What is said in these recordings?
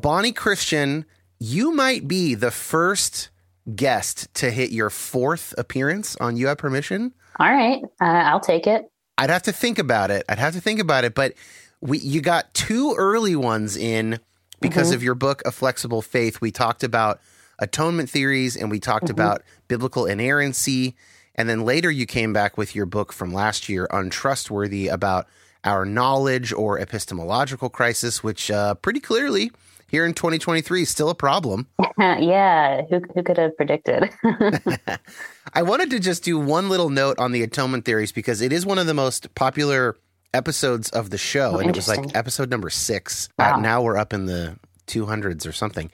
Bonnie Kristian, you might be the first guest to hit your fourth appearance on You Have Permission. All right, uh, I'll take it. I'd have to think about it. I'd have to think about it, but we you got two early ones in because mm-hmm. of your book, A Flexible Faith. We talked about atonement theories and we talked mm-hmm. about biblical inerrancy. And then later you came back with your book from last year, Untrustworthy, about our knowledge or epistemological crisis, which uh, pretty clearly here in 2023 still a problem. yeah, who, who could have predicted? I wanted to just do one little note on the atonement theories because it is one of the most popular episodes of the show, oh, and it was like episode number six. Wow. Uh, now we're up in the 200s or something.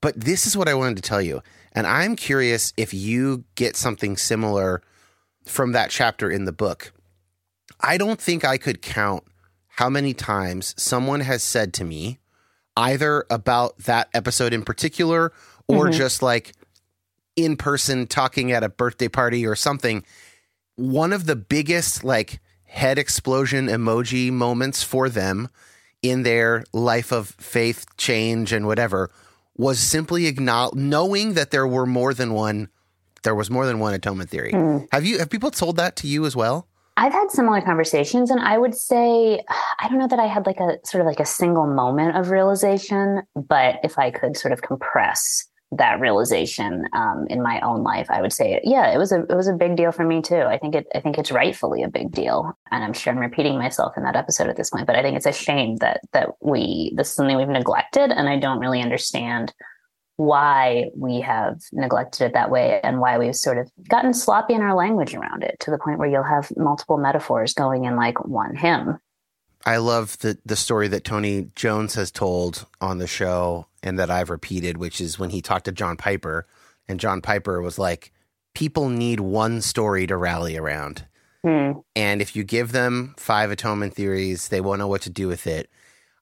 But this is what I wanted to tell you, and I'm curious if you get something similar from that chapter in the book. I don't think I could count how many times someone has said to me, either about that episode in particular or mm-hmm. just like in person talking at a birthday party or something. One of the biggest like head explosion emoji moments for them in their life of faith change and whatever was simply acknowledge knowing that there were more than one there was more than one atonement theory. Mm. Have you have people told that to you as well? I've had similar conversations, and I would say, I don't know that I had like a sort of like a single moment of realization, but if I could sort of compress that realization um, in my own life, I would say, yeah, it was a it was a big deal for me too. I think it I think it's rightfully a big deal, and I'm sure I'm repeating myself in that episode at this point, but I think it's a shame that that we this is something we've neglected, and I don't really understand why we have neglected it that way and why we've sort of gotten sloppy in our language around it to the point where you'll have multiple metaphors going in like one hymn. I love the the story that Tony Jones has told on the show and that I've repeated, which is when he talked to John Piper, and John Piper was like, "People need one story to rally around." Hmm. And if you give them five atonement theories, they won't know what to do with it.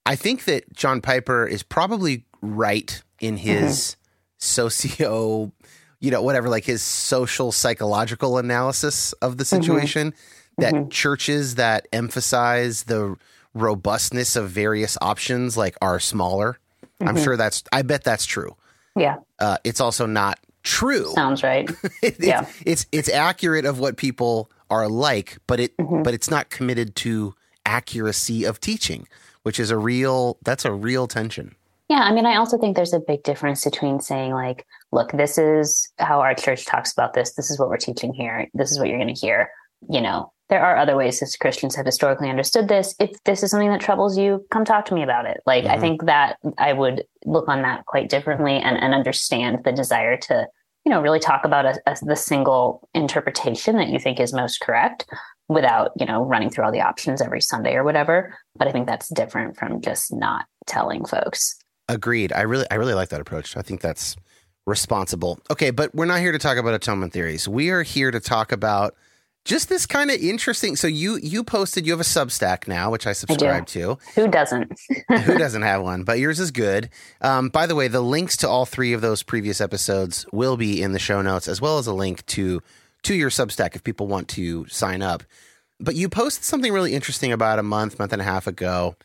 I think that John Piper is probably right in his mm-hmm. socio, you know, whatever, like his social psychological analysis of the mm-hmm. situation. Mm-hmm. That mm-hmm. churches that emphasize the robustness of various options, like, are smaller. I'm mm-hmm. sure that's, I bet that's true. Yeah. Uh, it's also not true. Sounds right. it, yeah. It's, it's, it's accurate of what people are like, but it mm-hmm. but it's not committed to accuracy of teaching, which is a real that's a real tension. Yeah, I mean, I also think there's a big difference between saying like, look, this is how our church talks about this. This is what we're teaching here. This is what you're going to hear. You know, there are other ways as Christians have historically understood this. If this is something that troubles you, come talk to me about it. Like, mm-hmm. I think that I would look on that quite differently and, and understand the desire to you know, really talk about a, a, the single interpretation that you think is most correct without, you know, running through all the options every Sunday or whatever. But I think that's different from just not telling folks. Agreed. I really, I really like that approach. I think that's responsible. Okay, but we're not here to talk about atonement theories. We are here to talk about just this kind of interesting. So you you posted you have a Substack now, which I subscribe I to. Who doesn't? Who doesn't have one? But yours is good. Um, by the way, the links to all three of those previous episodes will be in the show notes, as well as a link to to your Substack if people want to sign up. But you posted something really interesting about a month, month and a half ago.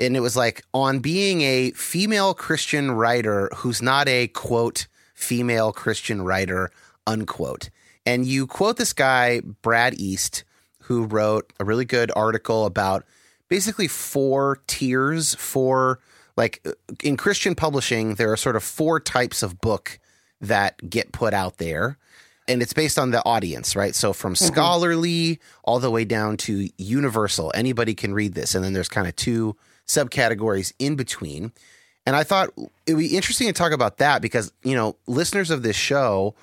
And it was like on being a female Christian writer who's not a quote female Christian writer, unquote. And you quote this guy, Brad East, who wrote a really good article about basically four tiers for like in Christian publishing, there are sort of four types of book that get put out there. And it's based on the audience, right? So from mm-hmm. scholarly all the way down to universal. Anybody can read this. And then there's kind of two subcategories in between. And I thought it would be interesting to talk about that because, you know, listeners of this show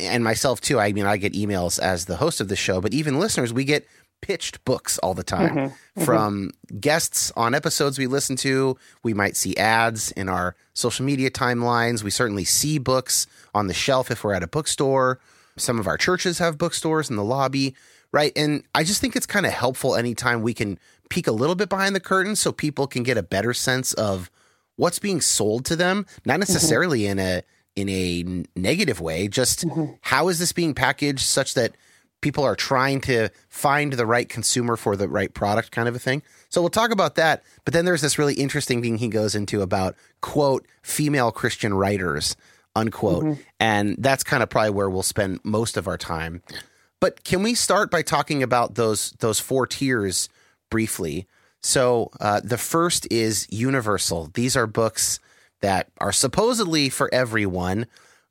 and myself too. I mean, I get emails as the host of the show, but even listeners, we get pitched books all the time mm-hmm, mm-hmm. from mm-hmm. guests on episodes we listen to. We might see ads in our social media timelines. We certainly see books on the shelf if we're at a bookstore. Some of our churches have bookstores in the lobby, right? And I just think it's kind of helpful anytime we can peek a little bit behind the curtain so people can get a better sense of what's being sold to them, not mm-hmm. necessarily mm-hmm. in a in a negative way. Just mm-hmm. how is this being packaged such that people are trying to find the right consumer for the right product, kind of a thing. So we'll talk about that. But then there's this really interesting thing he goes into about quote female Christian writers unquote, mm-hmm. and that's kind of probably where we'll spend most of our time. But can we start by talking about those those four tiers briefly? So uh, the first is universal. These are books that are supposedly for everyone.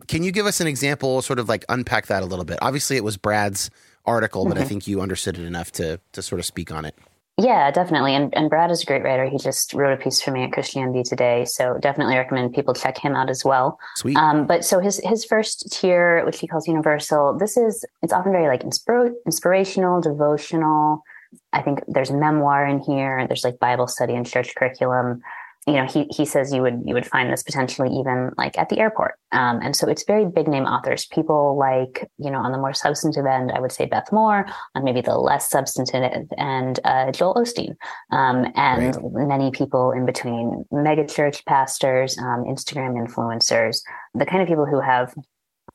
Can you give us an example, sort of like unpack that a little bit? Obviously, it was Brad's article, but mm-hmm. I think you understood it enough to to sort of speak on it. Yeah, definitely. And and Brad is a great writer. He just wrote a piece for me at Christianity Today, so definitely recommend people check him out as well. Sweet. Um, but so his his first tier, which he calls universal, this is it's often very like inspir- inspirational, devotional. I think there's memoir in here. There's like Bible study and church curriculum you know, he he says you would you would find this potentially even like at the airport. Um, and so it's very big name authors, people like you know on the more substantive end, I would say Beth Moore, on maybe the less substantive and uh, Joel Osteen, um, and right. many people in between, megachurch pastors, um, Instagram influencers, the kind of people who have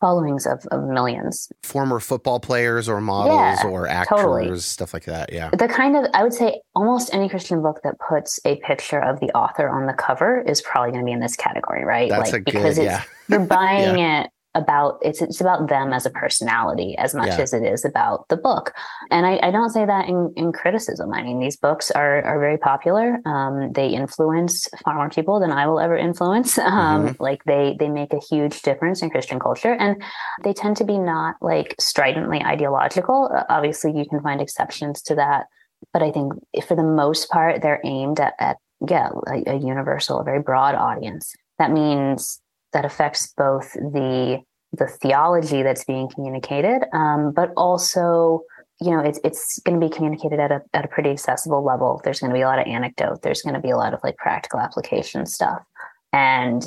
followings of, of millions. Former football players or models yeah, or actors, totally. stuff like that. Yeah. The kind of, I would say almost any Christian book that puts a picture of the author on the cover is probably going to be in this category, right? That's like, because good, it's, yeah. you're buying yeah. it about it's it's about them as a personality as much yeah. as it is about the book. And I, I, don't say that in, in criticism. I mean these books are are very popular. Um, they influence far more people than i will ever influence. Um, mm-hmm. like they they make a huge difference in christian culture. And they tend to be not like stridently ideological. Obviously you can find exceptions to that. But i think for the most part they're aimed at, at yeah a, a universal a very broad audience. That means that affects both the the theology that's being communicated, um, but also you know, it's it's going to be communicated at a at a pretty accessible level. There's going to be a lot of anecdote. There's going to be a lot of like practical application stuff, and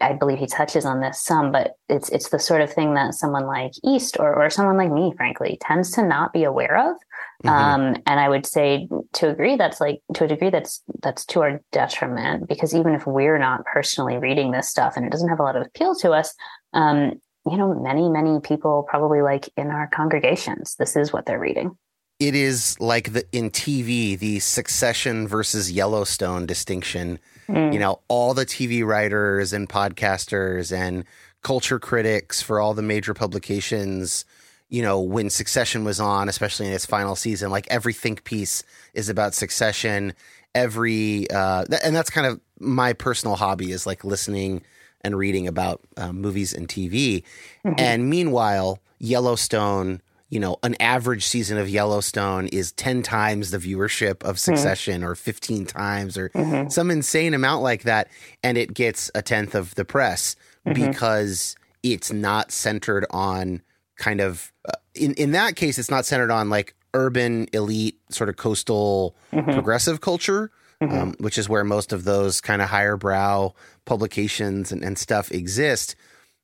I believe he touches on this some. But it's it's the sort of thing that someone like East or or someone like me, frankly, tends to not be aware of. Mm-hmm. Um, and I would say to agree that's like to a degree that's that's to our detriment because even if we're not personally reading this stuff and it doesn't have a lot of appeal to us, um, you know, many, many people probably like in our congregations, this is what they're reading. It is like the in TV, the succession versus Yellowstone distinction. Mm. You know, all the TV writers and podcasters and culture critics for all the major publications, you know, when Succession was on, especially in its final season, like every think piece is about Succession. Every, uh, th- and that's kind of my personal hobby is like listening and reading about uh, movies and TV. Mm-hmm. And meanwhile, Yellowstone, you know, an average season of Yellowstone is 10 times the viewership of mm-hmm. Succession mm-hmm. or 15 times or mm-hmm. some insane amount like that. And it gets a tenth of the press mm-hmm. because it's not centered on kind of, uh, in, in that case, it's not centered on like urban elite sort of coastal mm-hmm. progressive culture mm-hmm. um, which is where most of those kind of higher brow publications and, and stuff exist.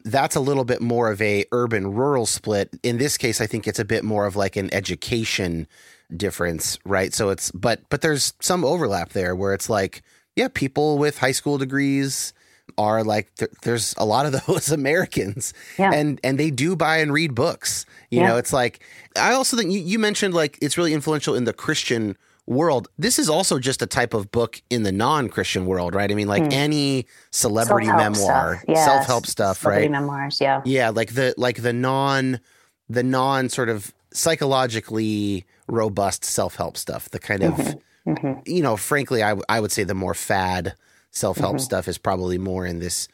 That's a little bit more of a urban rural split. In this case, I think it's a bit more of like an education difference, right? So it's but but there's some overlap there where it's like, yeah, people with high school degrees are like th- there's a lot of those Americans, yeah. and and they do buy and read books. You yeah. know, it's like I also think you, you mentioned like it's really influential in the Christian world. This is also just a type of book in the non-Christian world, right? I mean, like mm. any celebrity self-help memoir, yes. self-help stuff, celebrity right? Memoirs, yeah, yeah, like the like the non the non sort of psychologically robust self-help stuff. The kind of mm-hmm. Mm-hmm. you know, frankly, I I would say the more fad self-help mm-hmm. stuff is probably more in this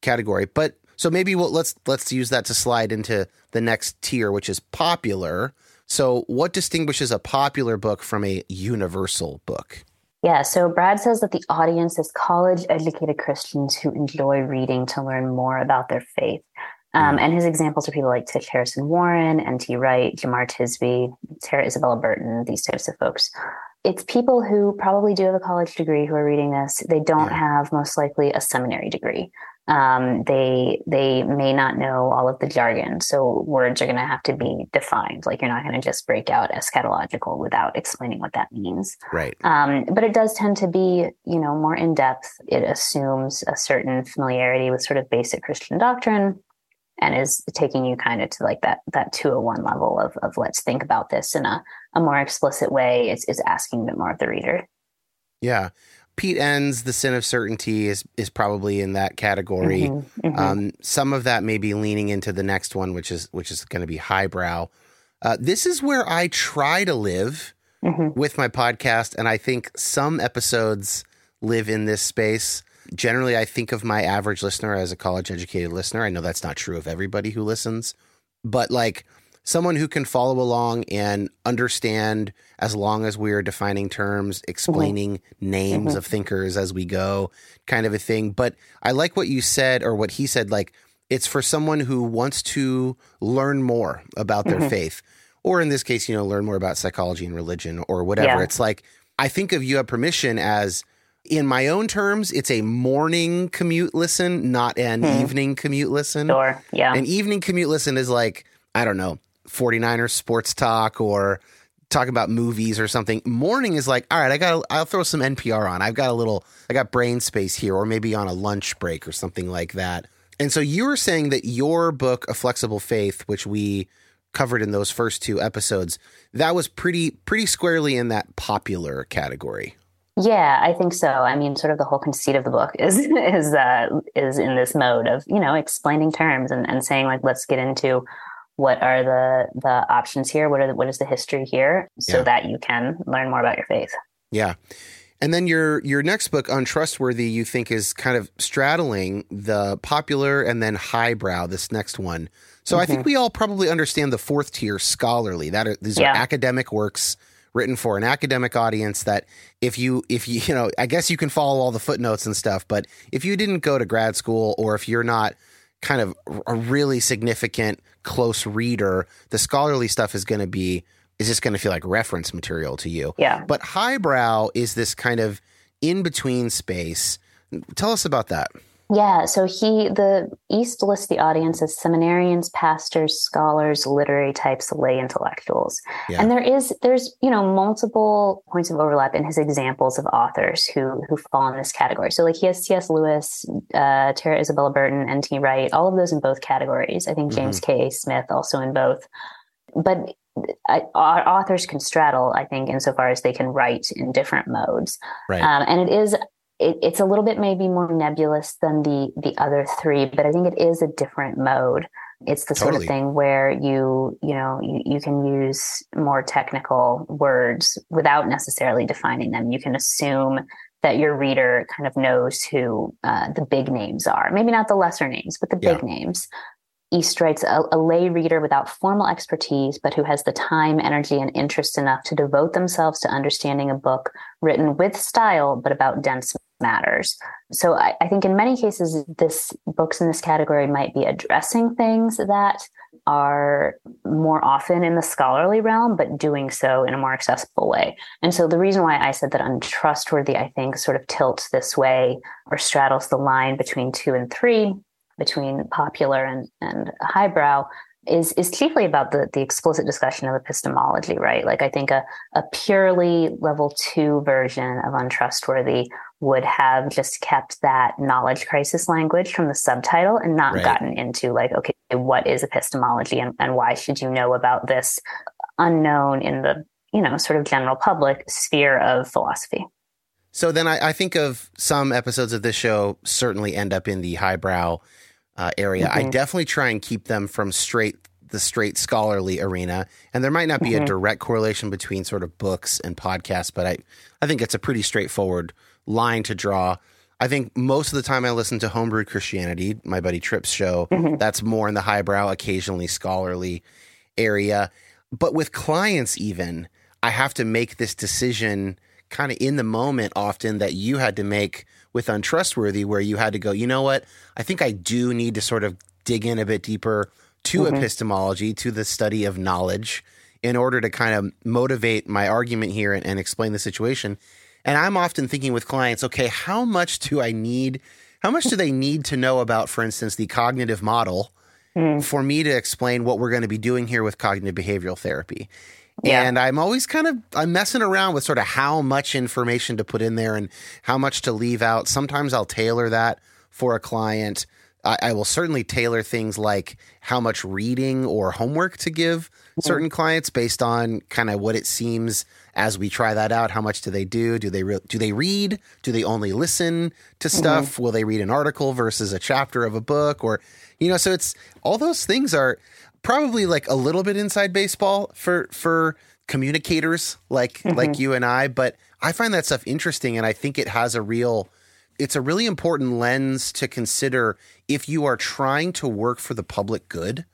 category, but. So maybe we'll, let's let's use that to slide into the next tier, which is popular. So, what distinguishes a popular book from a universal book? Yeah, so Brad says that the audience is college educated Christians who enjoy reading to learn more about their faith. Um, mm. And his examples are people like Tish Harrison Warren, N.T. Wright, Jemar Tisby, Tara Isabella Burton, these types of folks. It's people who probably do have a college degree who are reading this. They don't yeah. have most likely a seminary degree. Um, they they may not know all of the jargon so words are going to have to be defined. Like you're not going to just break out eschatological without explaining what that means. Right. Um, but it does tend to be you know more in depth it assumes a certain familiarity with sort of basic christian doctrine and is taking you kind of to like that that 201 level of, of let's think about this in a, a more explicit way it's, it's asking a bit more of the reader yeah Pete Enns The Sin of Certainty is is probably in that category. Mm-hmm, mm-hmm. Um, some of that may be leaning into the next one, which is which is going to be highbrow. Uh, this is where I try to live mm-hmm. with my podcast, and I think some episodes live in this space. Generally, I think of my average listener as a college educated listener. I know that's not true of everybody who listens, but like someone who can follow along and understand as long as we're defining terms, explaining mm-hmm. names mm-hmm. of thinkers as we go, kind of a thing. But I like what you said or what he said, like it's for someone who wants to learn more about their mm-hmm. faith. Or in this case, you know, learn more about psychology and religion or whatever. Yeah. It's like I think of you have permission as in my own terms, it's a morning commute listen, not an hmm. evening commute listen. Sure. Yeah. An evening commute listen is like, I don't know, 49ers sports talk or talk about movies or something. Morning is like, all right, I got I'll throw some NPR on. I've got a little I got brain space here or maybe on a lunch break or something like that. And so you were saying that your book A Flexible Faith, which we covered in those first two episodes, that was pretty pretty squarely in that popular category. Yeah, I think so. I mean, sort of the whole conceit of the book is is uh, is in this mode of you know explaining terms and, and saying like let's get into what are the the options here what are the, what is the history here so yeah. that you can learn more about your faith yeah and then your your next book untrustworthy you think is kind of straddling the popular and then highbrow this next one so mm-hmm. i think mm-hmm. we all probably understand the fourth tier scholarly that are, these yeah. are academic works written for an academic audience that if you if you you know i guess you can follow all the footnotes and stuff but if you didn't go to grad school or if you're not kind of a really significant close reader, the scholarly stuff is going to be is just going to feel like reference material to you. Yeah. But highbrow is this kind of in between space. Tell us about that. Yeah, so he the East lists the audience as seminarians, pastors, scholars, literary types, lay intellectuals. Yeah. And there is there's, you know, multiple points of overlap in his examples of authors who who fall in this category. So like he has C.S. Lewis, uh, Tara Isabella Burton, N.T. Wright, all of those in both categories. I think James mm-hmm. K. Smith also in both. But I, authors can straddle, I think, insofar as they can write in different modes. Right. Um, and it is it, it's a little bit maybe more nebulous than the the other three, but I think it is a different mode. It's the sort of thing where you you know you, you can use more technical words without necessarily defining them. You can assume that your reader kind of knows who uh, the big names are. Maybe not the lesser names, but the yeah. big names. East writes a, a, lay reader without formal expertise, but who has the time, energy, and interest enough to devote themselves to understanding a book written with style, but about dense matters. So I, I think in many cases, this books in this category might be addressing things that are more often in the scholarly realm, but doing so in a more accessible way. And so the reason why I said that untrustworthy, I think, sort of tilts this way or straddles the line between two and three between popular and, and highbrow is is chiefly about the the explicit discussion of epistemology, right? Like I think a, a purely level two version of untrustworthy would have just kept that knowledge crisis language from the subtitle and not right. gotten into like, okay, what is epistemology and, and why should you know about this unknown in the, you know, sort of general public sphere of philosophy? So then I, I think of some episodes of this show certainly end up in the highbrow uh, area. Mm-hmm. I definitely try and keep them from straight the straight scholarly arena. And there might not be mm-hmm. a direct correlation between sort of books and podcasts, but I, I think it's a pretty straightforward line to draw. I think most of the time I listen to Homebrew Christianity, my buddy Tripp's show. Mm-hmm. That's more in the highbrow, occasionally scholarly area. But with clients, even, I have to make this decision kind of in the moment often that you had to make with untrustworthy where you had to go you know what i think i do need to sort of dig in a bit deeper to mm-hmm. epistemology to the study of knowledge in order to kind of motivate my argument here and, and explain the situation and i'm often thinking with clients okay how much do i need how much do they need to know about for instance the cognitive model mm. for me to explain what we're going to be doing here with cognitive behavioral therapy yeah. And I'm always kind of I'm messing around with sort of how much information to put in there and how much to leave out. Sometimes I'll tailor that for a client. I, I will certainly tailor things like how much reading or homework to give mm-hmm. certain clients based on kind of what it seems as we try that out. How much do they do? Do they re- do they read? Do they only listen to mm-hmm. stuff? Mm-hmm. Will they read an article versus a chapter of a book? Or you know, so it's all those things are probably like a little bit inside baseball for for communicators like mm-hmm. like you and I, but I find that stuff interesting and I think it has a real it's a really important lens to consider if you are trying to work for the public good.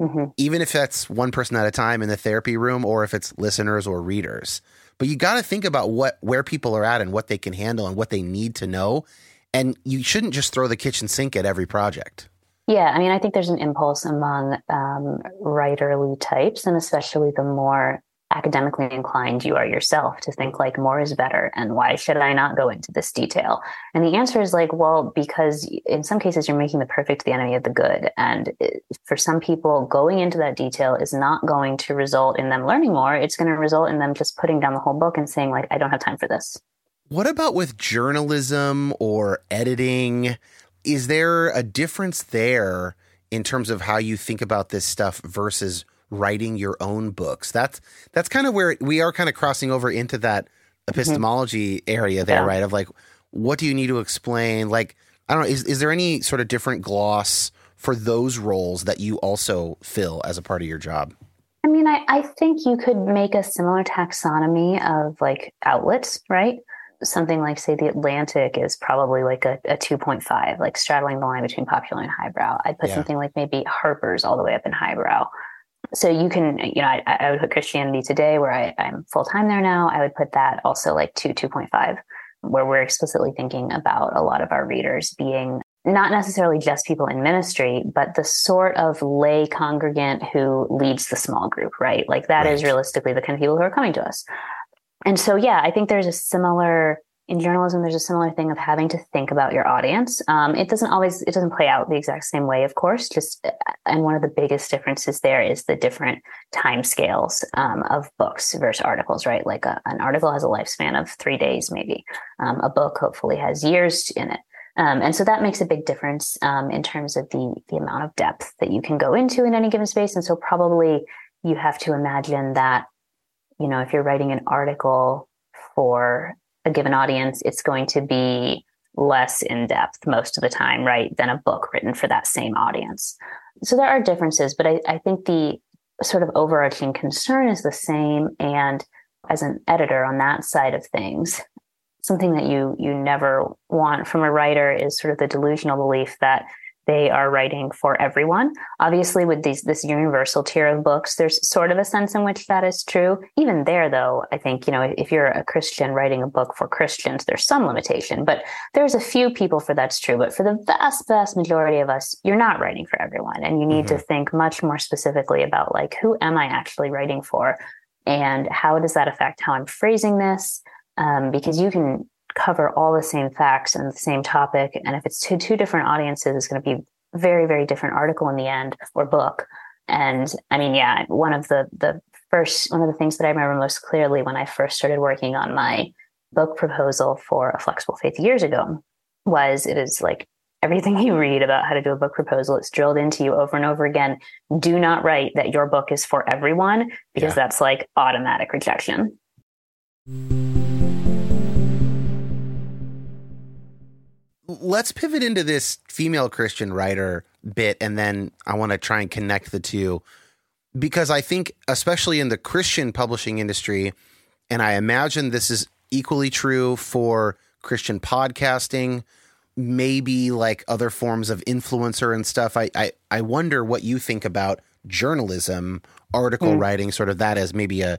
Mm-hmm. Even if that's one person at a time in the therapy room or if it's listeners or readers. But you got to think about what where people are at and what they can handle and what they need to know and you shouldn't just throw the kitchen sink at every project. Yeah, I mean, I think there's an impulse among um, writerly types, and especially the more academically inclined you are yourself to think like more is better and why should i not go into this detail? And the answer is like well because in some cases you're making the perfect the enemy of the good and for some people going into that detail is not going to result in them learning more. It's going to result in them just putting down the whole book and saying like i don't have time for this. What about with journalism or editing is there a difference there in terms of how you think about this stuff versus writing your own books? That's that's kind of where we are kind of crossing over into that epistemology mm-hmm. area there, yeah. right? Of like, what do you need to explain? Like, I don't know, is is there any sort of different gloss for those roles that you also fill as a part of your job? I mean, I, I think you could make a similar taxonomy of like outlets, right? Something like say the atlantic is probably like a, a 2.5 like straddling the line between popular and highbrow i'd put yeah. something like maybe harper's all the way up in highbrow so you can you know i, I would put christianity today where I, i'm full-time there now i would put that also like 2 2.5 where we're explicitly thinking about a lot of our readers being not necessarily just people in ministry, but the sort of lay congregant who leads the small group, right? Like that right. is realistically the kind of people who are coming to us. And so, yeah, I think there's a similar in journalism. There's a similar thing of having to think about your audience. Um, it doesn't always it doesn't play out the exact same way, of course. Just and one of the biggest differences there is the different time scales um, of books versus articles, right? Like a, an article has a lifespan of three days, maybe. Um, a book hopefully has years in it. Um, and so that makes a big difference um, in terms of the the amount of depth that you can go into in any given space. And so probably you have to imagine that, you know, if you're writing an article for a given audience, it's going to be less in depth most of the time, right, than a book written for that same audience. So there are differences, but I, I think the sort of overarching concern is the same. And as an editor on that side of things, something that you you never want from a writer is sort of the delusional belief that they are writing for everyone. Obviously, with these this universal tier of books, there's sort of a sense in which that is true. Even there, though, I think you know if you're a Christian writing a book for Christians, there's some limitation. But there's a few people for that's true. But for the vast, vast majority of us, you're not writing for everyone, and you need mm-hmm. to think much more specifically about like who am I actually writing for, and how does that affect how I'm phrasing this um, because you can cover all the same facts and the same topic. And if it's to two different audiences, it's going to be very, very different article in the end or book. And I mean, yeah, one of the the first one of the things that I remember most clearly when I first started working on my book proposal for a flexible faith years ago was it is like everything you read about how to do a book proposal it's drilled into you over and over again do not write that your book is for everyone because yeah. that's like automatic rejection let's pivot into this female Christian writer bit, and then I want to try and connect the two because I think, especially in the Christian publishing industry, and I imagine this is equally true for Christian podcasting, maybe like other forms of influencer and stuff. I I, I wonder what you think about journalism, article mm. writing, sort of that as maybe a.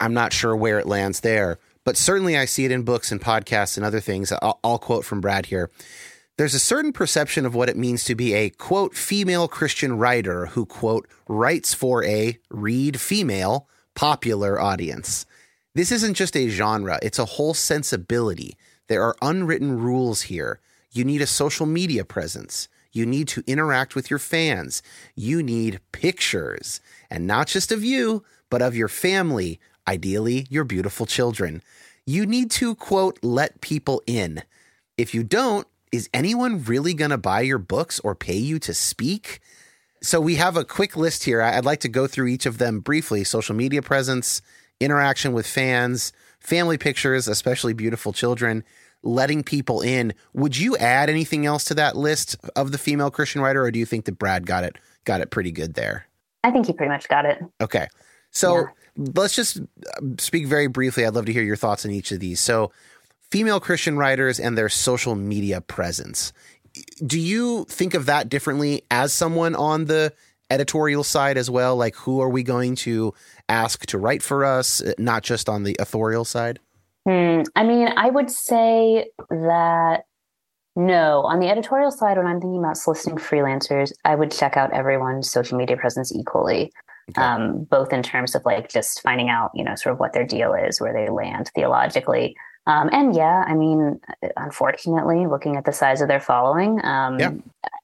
I'm not sure where it lands there, but certainly I see it in books and podcasts and other things. I'll, I'll quote from Brad here. There's a certain perception of what it means to be a quote female Christian writer who quote writes for a read female popular audience. This isn't just a genre, it's a whole sensibility. There are unwritten rules here. You need a social media presence. You need to interact with your fans. You need pictures, and not just of you, but of your family, ideally, your beautiful children. You need to, quote, let people in. If you don't, is anyone really going to buy your books or pay you to speak? So we have a quick list here. I'd like to go through each of them briefly social media presence, interaction with fans, family pictures, especially beautiful children, letting people in. Would you add anything else to that list of the female Christian writer, or do you think that Brad got it got it pretty good there? I think he pretty much got it. Okay. So yeah let's just um, speak very briefly. I'd love to hear your thoughts on each of these. So, female Christian writers and their social media presence. Do you think of that differently as someone on the editorial side as well? Like, who are we going to ask to write for us, not just on the authorial side? Hmm. I mean, I would say that no. On the editorial side, when I'm thinking about soliciting freelancers, I would check out everyone's social media presence equally. Okay. Um, both in terms of like just finding out, you know, sort of what their deal is, where they land theologically. Um, and yeah, I mean, unfortunately, looking at the size of their following, um, yeah.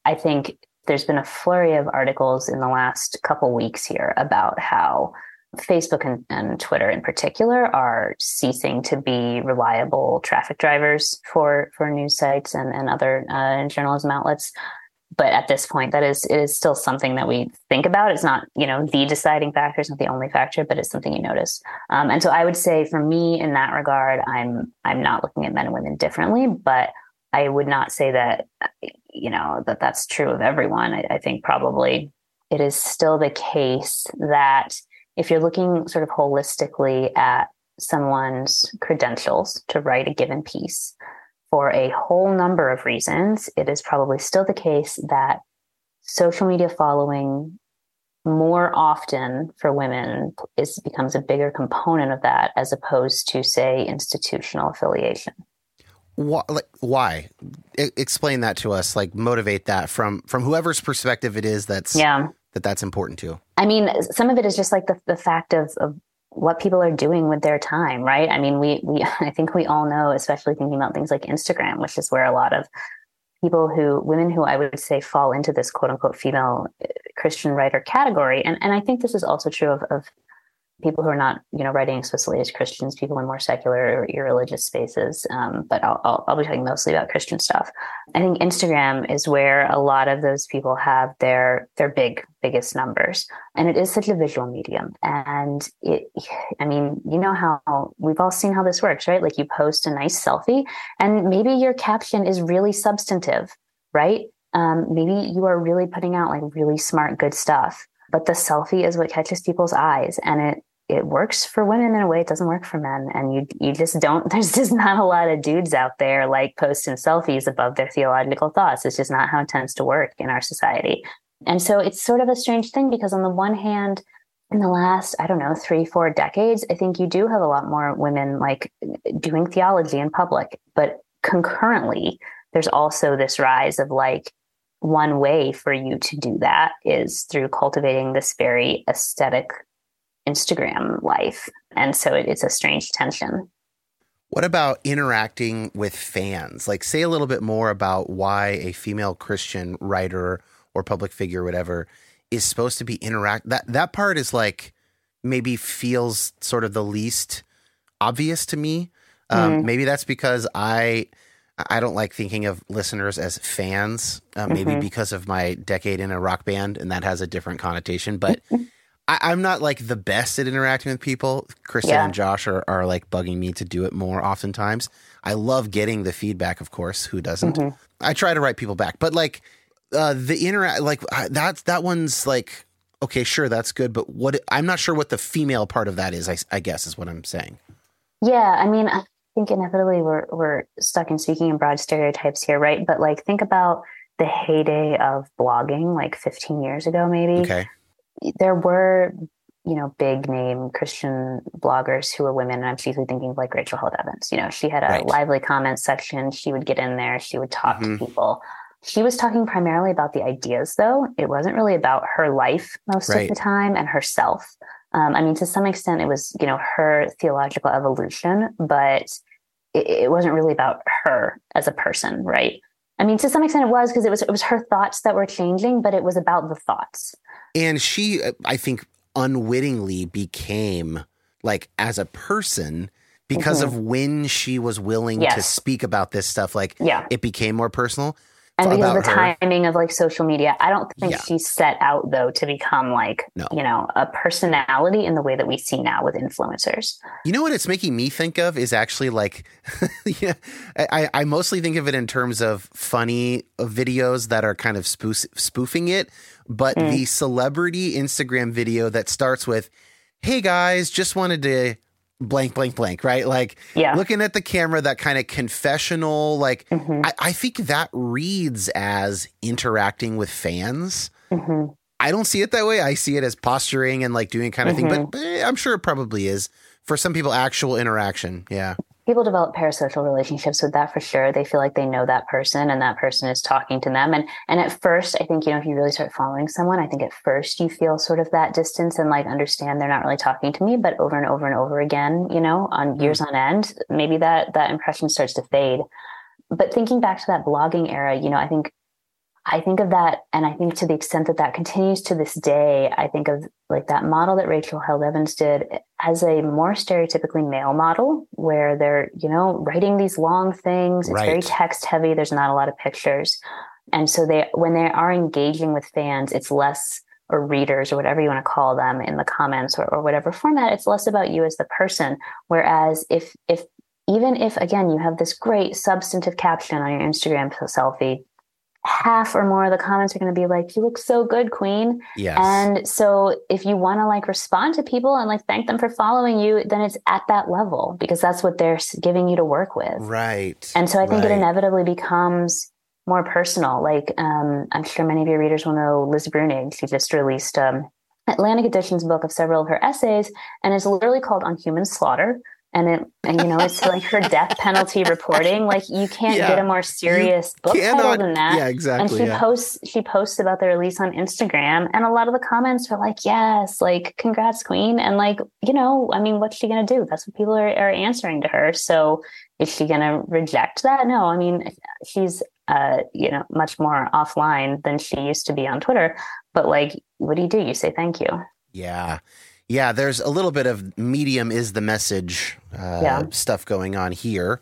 I think there's been a flurry of articles in the last couple weeks here about how Facebook and, and, Twitter in particular are ceasing to be reliable traffic drivers for for news sites and, and other uh, journalism outlets but at this point that is it is still something that we think about. It's not you know the deciding factor it's not the only factor but it's something you notice. Um, and so i would say for me in that regard i'm i'm not looking at men and women differently but i would not say that you know that that's true of everyone. I, I think probably it is still the case that if you're looking sort of holistically at someone's credentials to write a given piece for a whole number of reasons, it is probably still the case that social media following more often for women is becomes a bigger component of that as opposed to say institutional affiliation. Why, like, why? I, explain that to us. Like, motivate that from from whoever's perspective it is. That's yeah. That that's important to. I mean, some of it is just like the the fact of of what people are doing with their time, right? I mean, we we I think we all know, especially thinking about things like Instagram, which is where a lot of people who women who I would say fall into this quote unquote female uh, Christian writer category, and and I think this is also true of, of people who are not, you know, writing explicitly as Christians, people in more secular or irreligious spaces. Um, but I'll, I'll, I'll, be talking mostly about Christian stuff. I think Instagram is where a lot of those people have their their big biggest numbers, and it is such a visual medium. And it, I mean, you know how we've all seen how this works, right? Like you post a nice selfie, and maybe your caption is really substantive, right? Um, maybe you are really putting out like really smart, good stuff but the selfie is what catches people's eyes and it it works for women in a way it doesn't work for men. And you you just don't there's just not a lot of dudes out there like posting selfies above their theological thoughts. It's just not how it tends to work in our society. And so it's sort of a strange thing because on the one hand in the last i don't know three four decades i think you do have a lot more women like doing theology in public. But concurrently there's also this rise of like one way for you to do that is through cultivating this very aesthetic Instagram life. And so it, it's a strange tension. What about interacting with fans? Like, say a little bit more about why a female Christian writer or public figure, whatever, is supposed to be interact. That that part is like maybe feels sort of the least obvious to me. Um, mm. Maybe that's because I I don't like thinking of listeners as fans. Uh, maybe mm-hmm. because of my decade in a rock band, and that has a different connotation. But I, am not like the best at interacting with people. Kristen yeah. and Josh are, are like bugging me to do it more oftentimes. I love getting the feedback, of course. Who doesn't? Mm-hmm. I try to write people back, but like uh, the interact, like that's that one's like okay, sure, that's good, but what I'm not sure what the female part of that is. I, I guess is what I'm saying. Yeah, I mean, I think inevitably we're we're stuck in speaking in broad stereotypes here, right? But like, think about the heyday of blogging, like 15 years ago, maybe. Okay there were you know big name christian bloggers who were women and i'm chiefly thinking of like rachel held evans. You know she had a right. lively comment section. She would get in there. She would talk mm-hmm. to people. She was talking primarily about the ideas though. It wasn't really about her life most right. of the time and herself. Um, i mean to some extent it was you know her theological evolution but it, it wasn't really about her as a person right I mean, to some extent, it was because it was it was her thoughts that were changing, but it was about the thoughts. And she, uh, I think, unwittingly became like as a person because mm-hmm. of when she was willing yes. to speak about this stuff. Like, yeah. it became more personal. And because of the her. timing of like social media, I don't think yeah. she set out though to become like no. you know a personality in the way that we see now with influencers. You know what it's making me think of is actually like, yeah, I, I mostly think of it in terms of funny videos that are kind of spoof, spoofing it, but mm. the celebrity Instagram video that starts with, "Hey guys, just wanted to." Blank blank blank right like yeah. looking at the camera that kind of confessional like mm-hmm. I, I, think that reads as interacting with fans mm-hmm. i don't see it that way i see it as posturing and like doing kind of mm-hmm. thing but, mm-hmm. but i'm sure it probably is for some people actual interaction yeah people develop parasocial relationships with that for sure. They feel like they know that person and that person is talking to them. And and at first, I think, you know, if you really start following someone, I think at first you feel sort of that distance and like understand they're not really talking to me, but over and over and over again, you know, on mm-hmm. years on end, maybe that that impression starts to fade. But thinking back to that blogging era, you know, I think I think of that, and I think to the extent that that continues to this day, I think of like that model that Rachel Held Evans did as a more stereotypically male model, where they're you know writing these long things. It's right. very text heavy. There's not a lot of pictures, and so they when they are engaging with fans, it's less or readers or whatever you want to call them in the comments or, or whatever format. It's less about you as the person. Whereas if if even if again you have this great substantive caption on your Instagram selfie half or more of the comments are going to be like, "You look so good, Queen." Yes. And so, if you want to like respond to people and like thank them for following you, then it's at that level because that's what they're giving you to work with. Right. And so, I think right. it inevitably becomes more personal. Like, um, I'm sure many of your readers will know Liz Bruenig. She just released um, Atlantic Edition's book of several of her essays, and it's literally called "On Human Slaughter." And it and you know it's like her death penalty reporting like you can't yeah. get a more serious you book cannot, title than that. Yeah exactly and she yeah. posts she posts about the release on instagram and a lot of the comments are like yes like congrats queen. And like you know i mean what's she gonna do? That's what people are, are answering to her. So is she gonna reject that? No i mean she's uh you know much more offline than she used to be on twitter. But like what do you do? You say thank you. Yeah yeah, there's a little bit of medium is the message uh, yeah. stuff going on here,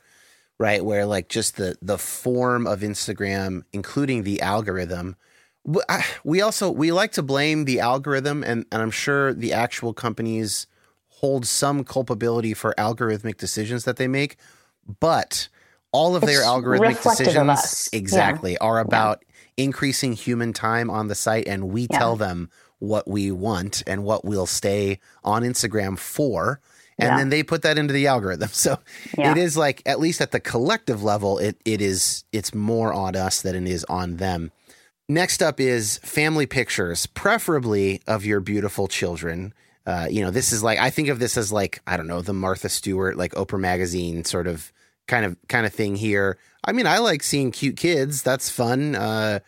right? Where like just the the form of Instagram, including the algorithm. We also we like to blame the algorithm, and, and I'm sure the actual companies hold some culpability for algorithmic decisions that they make, but all of it's their algorithmic decisions exactly yeah. are about yeah. increasing human time on the site, and we tell them what we want and what we'll stay on Instagram for. And yeah. then they put that into the algorithm. So yeah. it is like, at least at the collective level, it, it is, it's more on us than it is on them. Next up is family pictures, preferably of your beautiful children. Uh, you know, this is like, I think of this as like, I don't know, the Martha Stewart, like Oprah Magazine sort of kind of, kind of thing here. I mean, I like seeing cute kids. That's fun. Uh,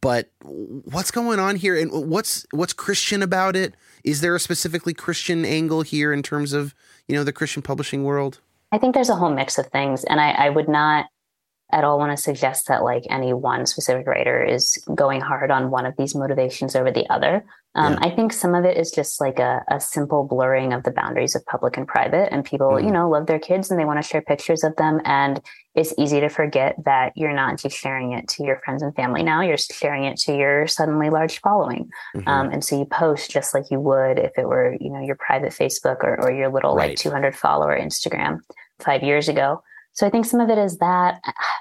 but what's going on here? And what's what's christian about it? Is there a specifically christian angle here in terms of you know the christian publishing world? I think there's a whole mix of things and i, I would not at all want to suggest that like any one specific writer is going hard on one of these motivations over the other. Um, yeah. I think some of it is just like a, a, simple blurring of the boundaries of public and private, and people, mm. you know, love their kids and they want to share pictures of them. And it's easy to forget that you're not just sharing it to your friends and family now, you're sharing it to your suddenly large following. Mm-hmm. Um, and so you post just like you would if it were, you know, your private Facebook or, or your little right. like 200 follower Instagram five years ago. So I think some of it is that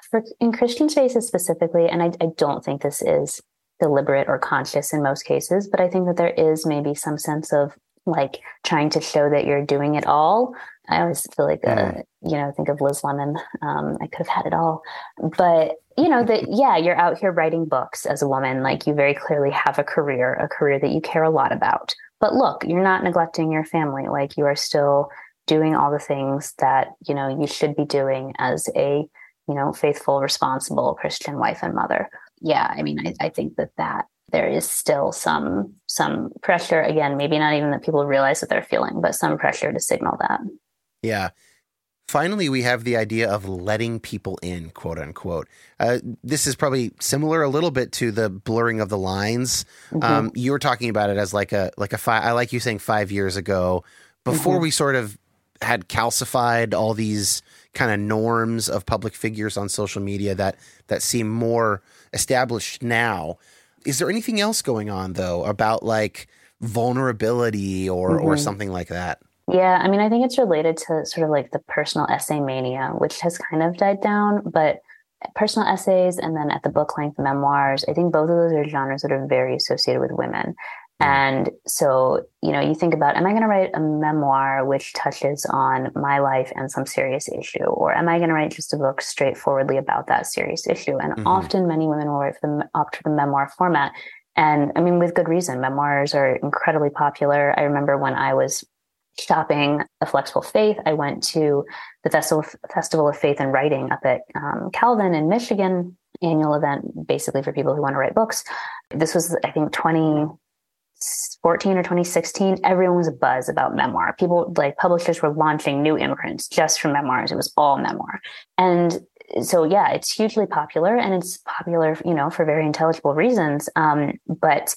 for in Christian spaces specifically, and I, I don't think this is deliberate or conscious in most cases, but I think that there is maybe some sense of like trying to show that you're doing it all. I always feel like, uh, mm. you know, think of Liz Lemon. Um, I could have had it all, but you know that yeah, you're out here writing books as a woman. Like you very clearly have a career, a career that you care a lot about. But look, you're not neglecting your family. Like you are still doing all the things that you know you should be doing as a you know faithful responsible christian wife and mother yeah i mean I, I, think that that there is still some some pressure. Again maybe not even that people realize that they're feeling but some pressure to signal that. Yeah. Finally we have the idea of letting people in quote unquote. Uh, this is probably similar a little bit to the blurring of the lines. Mm-hmm. um, you were talking about it as like a like a five i like you saying five years ago. Before mm-hmm. we sort of had calcified all these kind of norms of public figures on social media that that seem more established now. Is there anything else going on though about like vulnerability or mm-hmm. or something like that? Yeah, I mean, I think it's related to sort of like the personal essay mania, which has kind of died down, but personal essays and then at the book length memoirs, I think both of those are genres that are very associated with women. And so, you know, you think about, am I going to write a memoir which touches on my life and some serious issue? Or am I going to write just a book straightforwardly about that serious issue? And mm-hmm. often many women will write for the, opt for the memoir format. And I mean, with good reason, memoirs are incredibly popular. I remember when I was shopping a flexible faith, I went to the Festival, Festival of Faith and Writing up at um, Calvin in Michigan, annual event basically for people who want to write books. This was, I think, 20, 2014 or 2016, everyone was a buzz about memoir. People like publishers were launching new imprints just for memoirs. It was all memoir. And so yeah, it's hugely popular and it's popular, you know, for very intelligible reasons. Um, but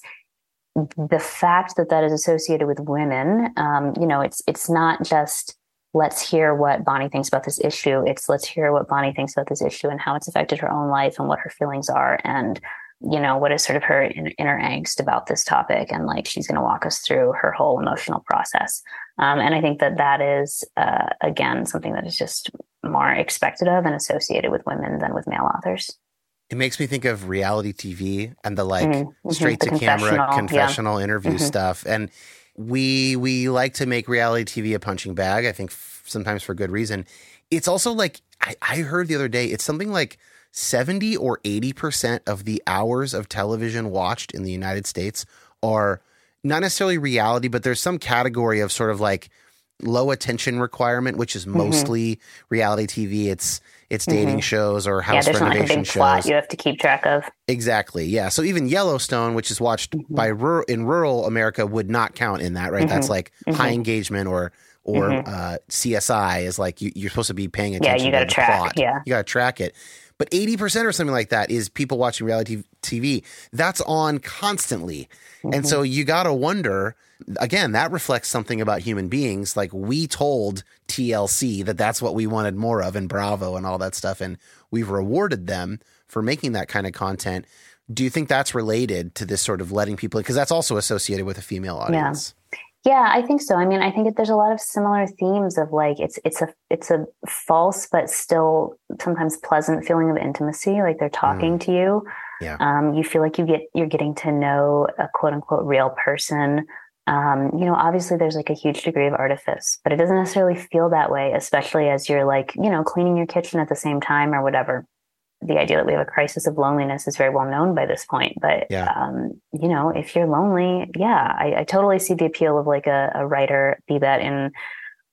the fact that that is associated with women, um, you know, it's it's not just let's hear what Bonnie thinks about this issue. It's let's hear what Bonnie thinks about this issue and how it's affected her own life and what her feelings are and you know, what is sort of her inner angst about this topic. And like, she's going to walk us through her whole emotional process. Um, and I think that that is, uh, again, something that is just more expected of and associated with women than with male authors. It makes me think of reality TV and the like mm-hmm, mm-hmm. straight to camera confessional yeah. interview mm-hmm. stuff. And we we like to make reality TV a punching bag. I think f- sometimes for good reason. It's also like I, I heard the other day. It's something like 70 or 80% of the hours of television watched in the United States are not necessarily reality, but there's some category of sort of like low attention requirement, which is Mm-hmm. mostly reality TV. It's it's dating shows or yeah, house there's not like a renovation big plot shows. you have to keep track of. Exactly. Yeah. So even Yellowstone, which is watched Mm-hmm. by rural, in rural America, would not count in that, right? That's like Mm-hmm. high engagement or or uh, CSI is like you, you're supposed to be paying attention. Yeah, you gotta track, plot. yeah. you got to track it. But eighty percent or something like that is people watching reality TV. That's on constantly, Mm-hmm. and so you got to wonder. Again, that reflects something about human beings. Like we told TLC that that's what we wanted more of, and Bravo and all that stuff, and we've rewarded them for making that kind of content. Do you think that's related to this sort of letting people? Because that's also associated with a female audience. Yeah, I think so. I mean, I think that there's a lot of similar themes of like it's it's a it's a false but still sometimes pleasant feeling of intimacy. Like they're talking to you. Yeah. Um, you feel like you get you're getting to know a quote unquote real person. Um, you know, obviously there's like a huge degree of artifice, but it doesn't necessarily feel that way, especially as you're like, you know, cleaning your kitchen at the same time or whatever. The idea that we have a crisis of loneliness is very well known by this point. But Yeah. um, you know, if you're lonely, yeah, I, I totally see the appeal of like a, a writer, be that in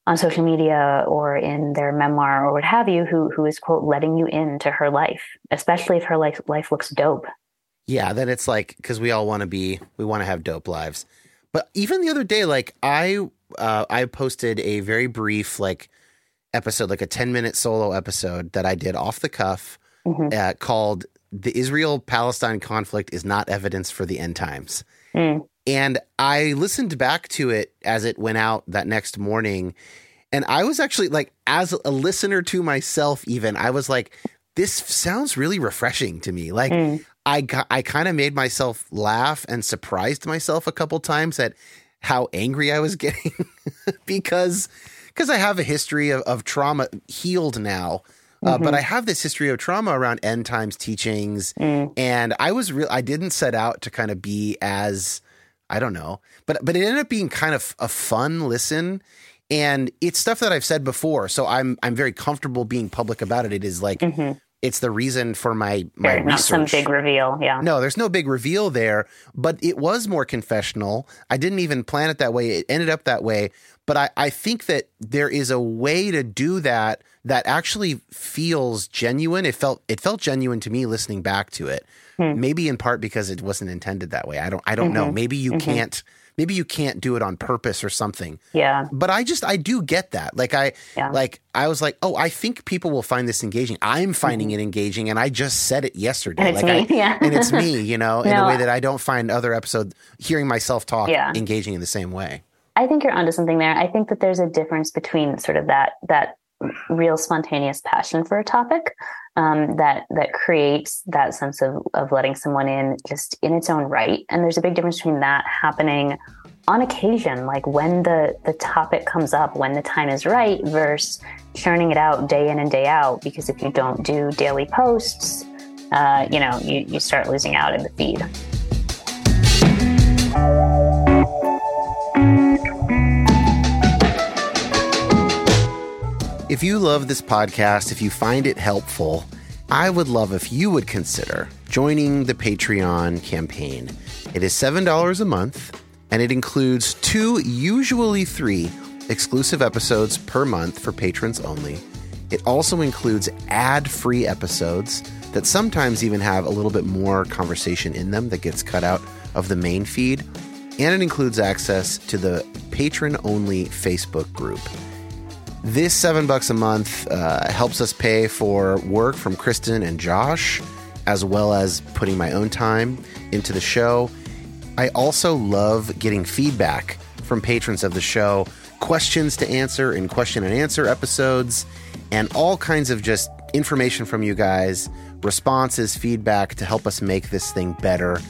on social media or in their memoir or what have you, who who is quote letting you into her life, especially if her life life looks dope. Yeah, then it's like because we all want to be, we want to have dope lives. But even the other day, like I, uh, I posted a very brief like episode, like a ten minute solo episode that I did off the cuff, Mhm. uh, called "The Israel Palestine Conflict is Not Evidence for the End Times." Mm. And I listened back to it as it went out that next morning. And I was actually like, as a listener to myself, even, I was like, this sounds really refreshing to me. Like, Mm. I, I kind of made myself laugh and surprised myself a couple times at how angry I was getting because because I have a history of, of trauma healed now. Uh, but I have this history of trauma around end times teachings, Mm. and I was real. I didn't set out to kind of be as I don't know, but but it ended up being kind of a fun listen, and it's stuff that I've said before. So I'm I'm very comfortable being public about it. It is like it's the reason for my my Sure, not some big reveal. Yeah. No, there's no big reveal there, but it was more confessional. I didn't even plan it that way. It ended up that way. But I, I think that there is a way to do that that actually feels genuine. It felt it felt genuine to me listening back to it. Hmm. Maybe in part because it wasn't intended that way. I don't I don't Mm-hmm. know. Maybe you can't maybe you can't do it on purpose or something Yeah. but I just I do get that. Like I Yeah. like I was like, oh, I think people will find this engaging. I'm finding it engaging, and I just said it yesterday. Mm-hmm. And it's like me, I, yeah. and it's me, you know, in a way that I don't find other episodes hearing myself talk Yeah. engaging in the same way. I think you're onto something there. I think that there's a difference between sort of that that real spontaneous passion for a topic um, that that creates that sense of of letting someone in just in its own right, and there's a big difference between that happening on occasion, like when the the topic comes up, when the time is right, versus churning it out day in and day out. Because if you don't do daily posts, uh, you know, you, you start losing out in the feed. If you love this podcast, if you find it helpful, I would love if you would consider joining the Patreon campaign. It is $7 a month, and it includes two, usually three, exclusive episodes per month for patrons only. It also includes ad free episodes that sometimes even have a little bit more conversation in them that gets cut out of the main feed. And it includes access to the patron only Facebook group. This seven bucks a month uh, helps us pay for work from Kristen and Josh, as well as putting my own time into the show. I also love getting feedback from patrons of the show, questions to answer in question and answer episodes, and all kinds of just information from you guys, responses, feedback to help us make this thing better.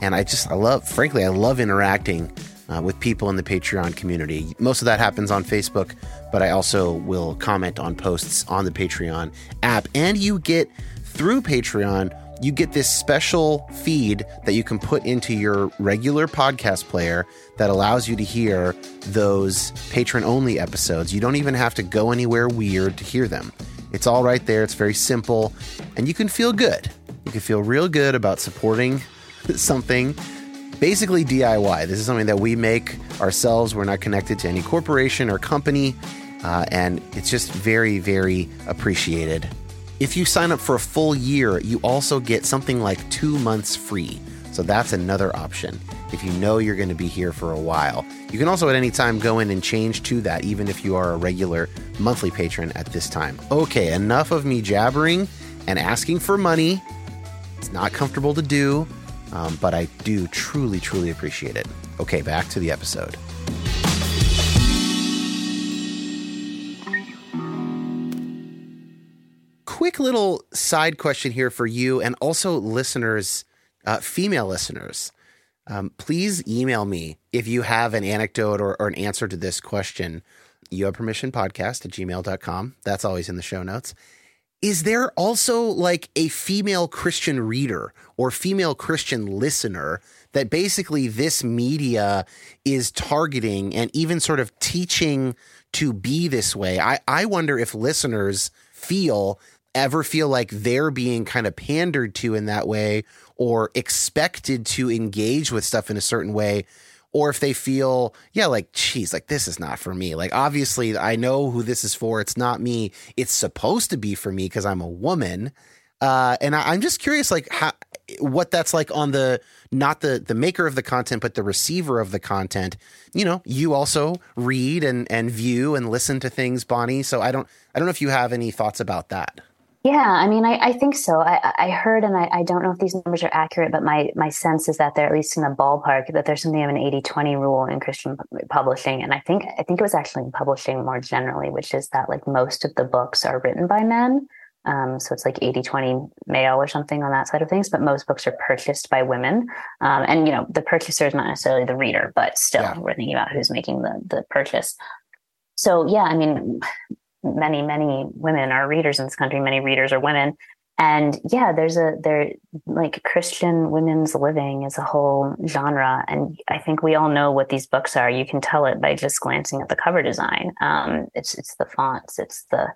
And I just, I love, frankly, I love interacting uh, with people in the Patreon community. Most of that happens on Facebook, but I also will comment on posts on the Patreon app. And you get through Patreon, you get this special feed that you can put into your regular podcast player that allows you to hear those patron only episodes. You don't even have to go anywhere weird to hear them. It's all right there. It's very simple, and you can feel good. You can feel real good about supporting something basically DIY. This is something that we make ourselves. We're not connected to any corporation or company, uh, and it's just very, very appreciated. If you sign up for a full year, you also get something like two months free. So that's another option if you know you're going to be here for a while. You can also at any time go in and change to that, even if you are a regular monthly patron at this time. Okay, enough of me jabbering and asking for money. It's not comfortable to do, um, but I do truly, truly appreciate it. Okay, back to the episode. Quick little side question here for you and also listeners uh, female listeners, um, please email me if you have an anecdote or, or an answer to this question. You have permission podcast at gmail.com. That's always in the show notes. Is there also like a female Christian reader or female Christian listener that basically this media is targeting and even sort of teaching to be this way? I, I wonder if listeners feel ever feel like they're being kind of pandered to in that way or expected to engage with stuff in a certain way or if they feel yeah like geez like this is not for me. Like obviously i know who this is for. It's not me. It's supposed to be for me because i'm a woman. Uh, and I, am just curious like how what that's like on the not the the maker of the content but the receiver of the content. You know you also read and and view and listen to things bonnie. So i don't i don't know if you have any thoughts about that yeah, I mean, I, I think so. I, I heard, and I, I don't know if these numbers are accurate, but my, my sense is that they're at least in the ballpark that there's something of an 80 20 rule in Christian publishing. And I think, I think it was actually in publishing more generally, which is that like most of the books are written by men. Um, so it's like 80 20 male or something on that side of things, but most books are purchased by women. Um, and, you know, the purchaser is not necessarily the reader, but still, yeah. we're thinking about who's making the, the purchase. So, yeah, I mean, many many women are readers in this country many readers are women. And yeah there's a there like christian women's living is a whole genre. And i think we all know what these books are. You can tell it by just glancing at the cover design. Um, it's it's the fonts it's the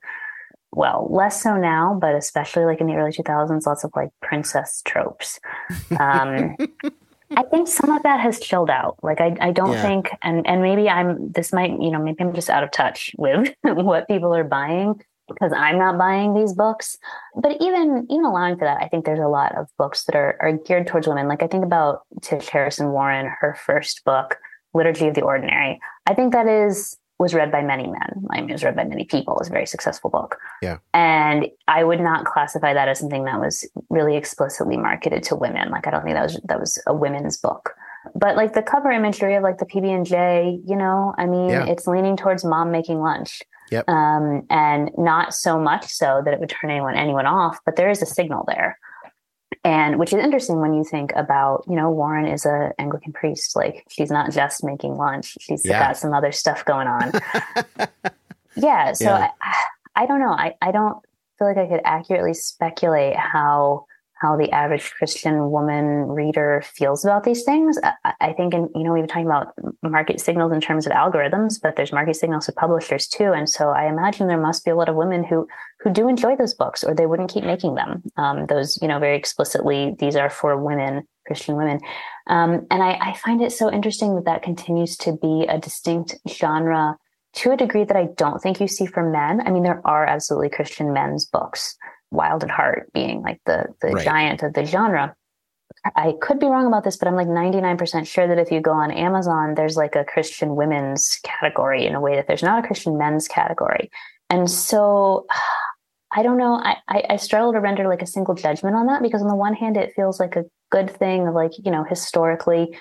well less so now but especially like in the early 2000s lots of like princess tropes. Um, I think some of that has chilled out. Like I, I don't yeah. think, and and maybe I'm. This might, you know, maybe I'm just out of touch with what people are buying because I'm not buying these books. But even even allowing for that, I think there's a lot of books that are are geared towards women. Like I think about Tish Harrison Warren, her first book, Liturgy of the Ordinary. I think that is was read by many men. I mean, it was read by many people. It was a very successful book. Yeah. And I would not classify that as something that was really explicitly marketed to women. Like, I don't think that was that was a women's book. But like the cover imagery of like the PB and J, you know, I mean, yeah. it's leaning towards mom making lunch. Yep. Um, and not so much so that it would turn anyone anyone off, but there is a signal there and which is interesting when you think about you know warren is a anglican priest like she's not just making lunch she's yeah. got some other stuff going on yeah so yeah. I, I don't know I, I don't feel like i could accurately speculate how how the average Christian woman reader feels about these things. I, think, and you know, we've been talking about market signals in terms of algorithms, but there's market signals to publishers too. And so I imagine there must be a lot of women who who do enjoy those books, or they wouldn't keep making them. Um, those, you know, very explicitly, these are for women, Christian women. Um, and I, I find it so interesting that that continues to be a distinct genre to a degree that I don't think you see for men. I mean, there are absolutely Christian men's books. Wild at Heart being like the the right. giant of the genre. I could be wrong about this, but I'm like 99% sure that if you go on Amazon, there's like a Christian women's category in a way that there's not a Christian men's category. And so I don't know. I, I, I struggle to render like a single judgment on that because on the one hand, it feels like a good thing of like, you know, historically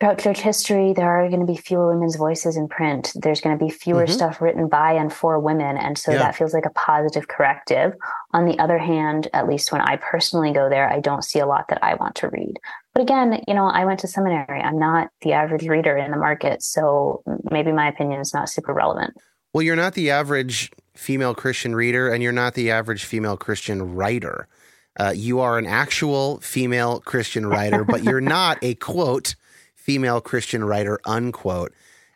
throughout church history, there are going to be fewer women's voices in print. There's going to be fewer mm-hmm. stuff written by and for women. And so yeah. that feels like a positive corrective. On the other hand, at least when I personally go there, I don't see a lot that I want to read. But again, you know, I went to seminary. I'm not the average reader in the market. So maybe my opinion is not super relevant. Well, you're not the average female Christian reader, and you're not the average female Christian writer. Uh, you are an actual female Christian writer, but you're not a quote female Christian writer, unquote.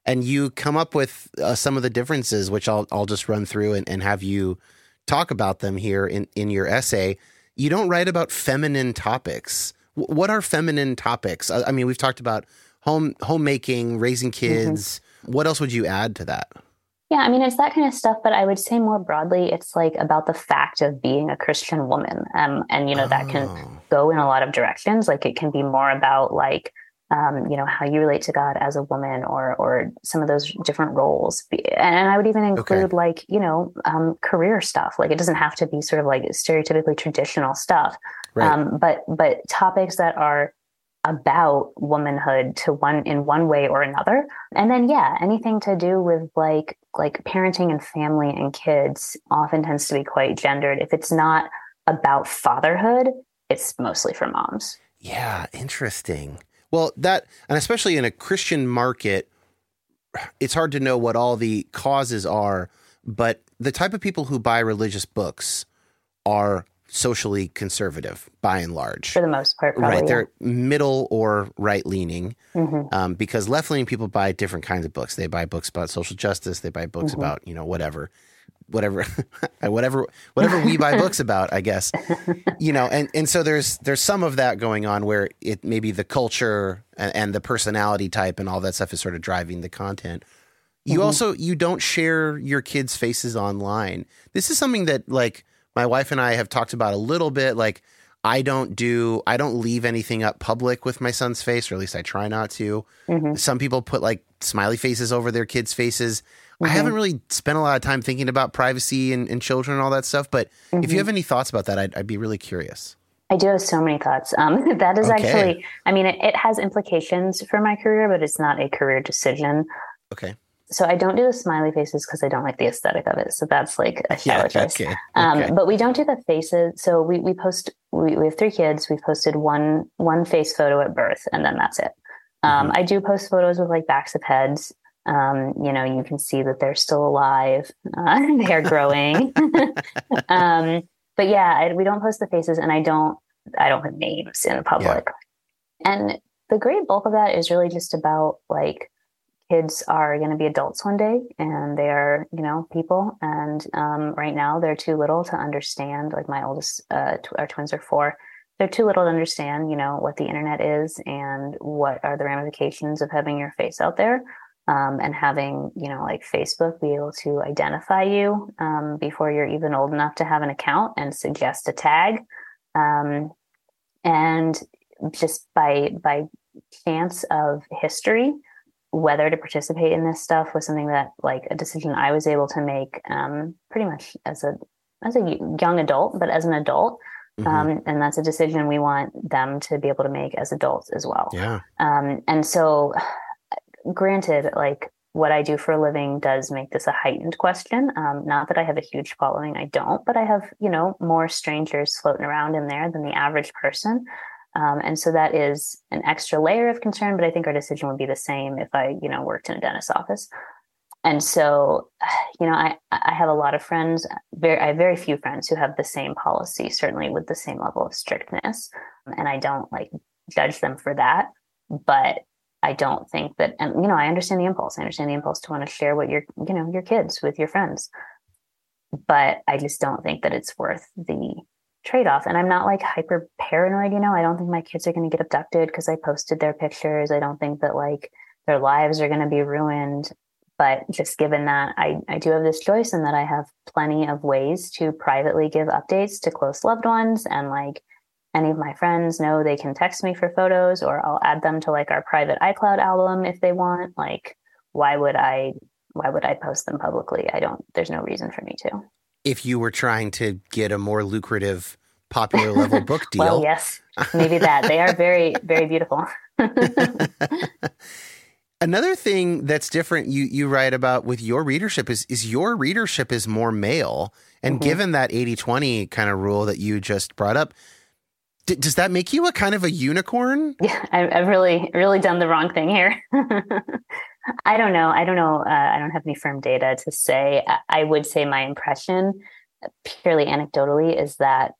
And you come up with uh, some of the differences, which I'll, I'll just run through and, and have you talk about them here in, in your essay. You don't write about feminine topics w- what are feminine topics? I, I, mean, we've talked about home homemaking, raising mm-hmm. kids. Mm-hmm. What else would you add to that? Yeah, I mean, it's that kind of stuff, but I would say more broadly, it's like about the fact of being a Christian woman. Um, and, you know, that can oh. go in a lot of directions. Like it can be more about like, um, you know, how you relate to God as a woman or, or some of those different roles. And I would even include okay. like, you know, um, career stuff. Like it doesn't have to be sort of like stereotypically traditional stuff. Right. Um, but, but topics that are about womanhood to one in one way or another and then yeah anything to do with like like parenting and family and kids often tends to be quite gendered if it's not about fatherhood it's mostly for moms yeah interesting well that and especially in a christian market it's hard to know what all the causes are but the type of people who buy religious books are socially conservative by and large. For the most part, probably, right? They're middle or right leaning, mm-hmm. um, because left leaning people buy different kinds of books. They buy books about social justice. They buy books mm-hmm. about you know whatever, whatever, whatever, whatever we buy books about. I guess you know, and and so there's there's some of that going on where it maybe the culture and, and the personality type and all that stuff is sort of driving the content. You mm-hmm. also you don't share your kids' faces online. This is something that like my wife and I have talked about a little bit. Like, I don't do, I don't leave anything up public with my son's face, or at least I try not to. Mm-hmm. Some people put like smiley faces over their kids' faces. Mm-hmm. I haven't really spent a lot of time thinking about privacy and, and children and all that stuff. But mm-hmm. if you mm-hmm. have any thoughts about that, I'd, I'd, be really curious. I do have so many thoughts. Um, that is okay. actually, I mean, it, it has implications for my career, but it's not a career decision. Okay so I don't do the smiley faces because I don't like the aesthetic of it. So that's like a shallow yeah, choice. Okay, um, okay. but we don't do the faces. So we, we post, we, we have three kids. We've posted one, one face photo at birth and then that's it. Um, mm-hmm. I do post photos with like backs of heads. Um, you know, you can see that they're still alive. Uh, they are growing. um, but yeah, I, we don't post the faces and I don't, I don't put names in public. Yeah. And the great bulk of that is really just about like, kids are going to be adults one day and they are you know people and um, right now they're too little to understand like my oldest uh, tw- our twins are four they're too little to understand you know what the internet is and what are the ramifications of having your face out there um, and having you know like facebook be able to identify you um, before you're even old enough to have an account and suggest a tag um, and just by by chance of history whether to participate in this stuff was something that like a decision I was able to make um, pretty much as a as a young adult, but as an adult. Mm-hmm. Um, and that's a decision we want them to be able to make as adults as well. Yeah. Um, and so, granted, like what I do for a living does make this a heightened question. Um, not that I have a huge following, I don't, but I have, you know, more strangers floating around in there than the average person. Um, and so that is an extra layer of concern, but I think our decision would be the same if I, you know, worked in a dentist's office. And so, you know, I, I have a lot of friends, very, I have very few friends who have the same policy, certainly with the same level of strictness. And I don't like judge them for that. But I don't think that, and, you know, I understand the impulse. I understand the impulse to want to share what your, you know, your kids with your friends. But I just don't think that it's worth the trade off. And I'm not like hyper paranoid, you know, I don't think my kids are going to get abducted because I posted their pictures. I don't think that like their lives are going to be ruined. But just given that I, I do have this choice and that I have plenty of ways to privately give updates to close loved ones and like any of my friends know they can text me for photos or I'll add them to like our private iCloud album if they want. Like, why would I why would I post them publicly? I don't there's no reason for me to if you were trying to get a more lucrative popular level book deal. well, yes, maybe that. They are very, very beautiful. Another thing that's different you you write about with your readership is is your readership is more male. And mm-hmm. given that 80-20 kind of rule that you just brought up, d- does that make you a kind of a unicorn? Yeah, I've really, really done the wrong thing here. I don't know. I don't know. Uh, I don't have any firm data to say. I would say my impression, purely anecdotally, is that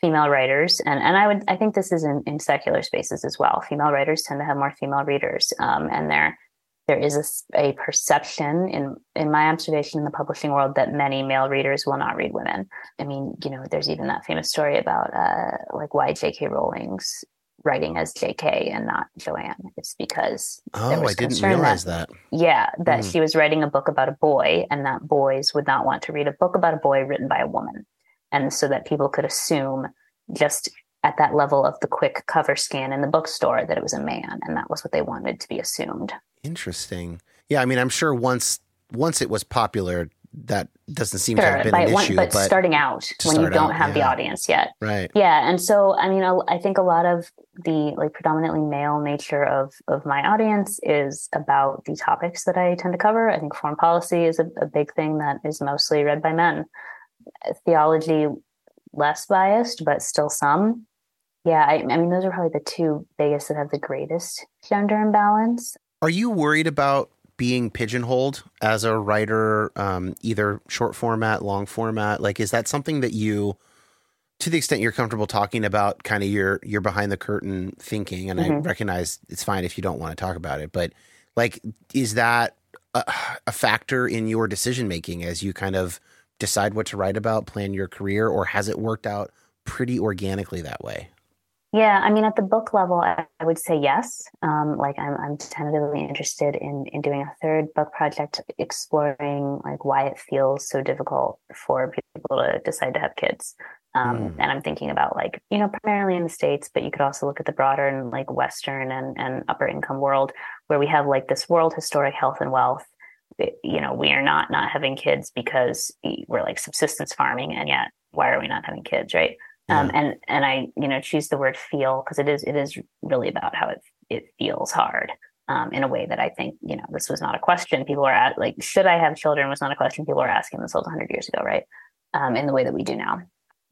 female writers, and, and I would I think this is in, in secular spaces as well. Female writers tend to have more female readers, um, and there there is a, a, perception in in my observation in the publishing world that many male readers will not read women. I mean, you know, there's even that famous story about uh, like why J.K. Rowling's writing as J.K. and not Joanne. It's because oh, I didn't realize that, that. Yeah, that mm. she was writing a book about a boy, and that boys would not want to read a book about a boy written by a woman, and so that people could assume just at that level of the quick cover scan in the bookstore that it was a man, and that was what they wanted to be assumed. Interesting. Yeah, I mean, I'm sure once once it was popular, that doesn't seem sure, to have been an issue. But, but starting out when you don't out, have yeah. the audience yet, right? Yeah, and so I mean, I think a lot of the like predominantly male nature of of my audience is about the topics that I tend to cover. I think foreign policy is a, a big thing that is mostly read by men. Theology, less biased, but still some. Yeah, I, I mean, those are probably the two biggest that have the greatest gender imbalance. Are you worried about being pigeonholed as a writer, um, either short format, long format? Like, is that something that you, to the extent you're comfortable talking about, kind of your your behind the curtain thinking? And mm-hmm. I recognize it's fine if you don't want to talk about it, but like, is that a, a factor in your decision making as you kind of decide what to write about, plan your career, or has it worked out pretty organically that way? Yeah, I mean, at the book level, I, I would say yes. Um, like, I'm, I'm tentatively interested in in doing a third book project, exploring like why it feels so difficult for people to decide to have kids. Um, mm. And I'm thinking about like you know primarily in the states, but you could also look at the broader and like Western and and upper income world where we have like this world historic health and wealth. You know, we are not not having kids because we're like subsistence farming, and yet why are we not having kids, right? Um, and and I you know choose the word feel because it is it is really about how it it feels hard um, in a way that I think you know this was not a question people are at like should I have children was not a question people were asking themselves 100 years ago right um, in the way that we do now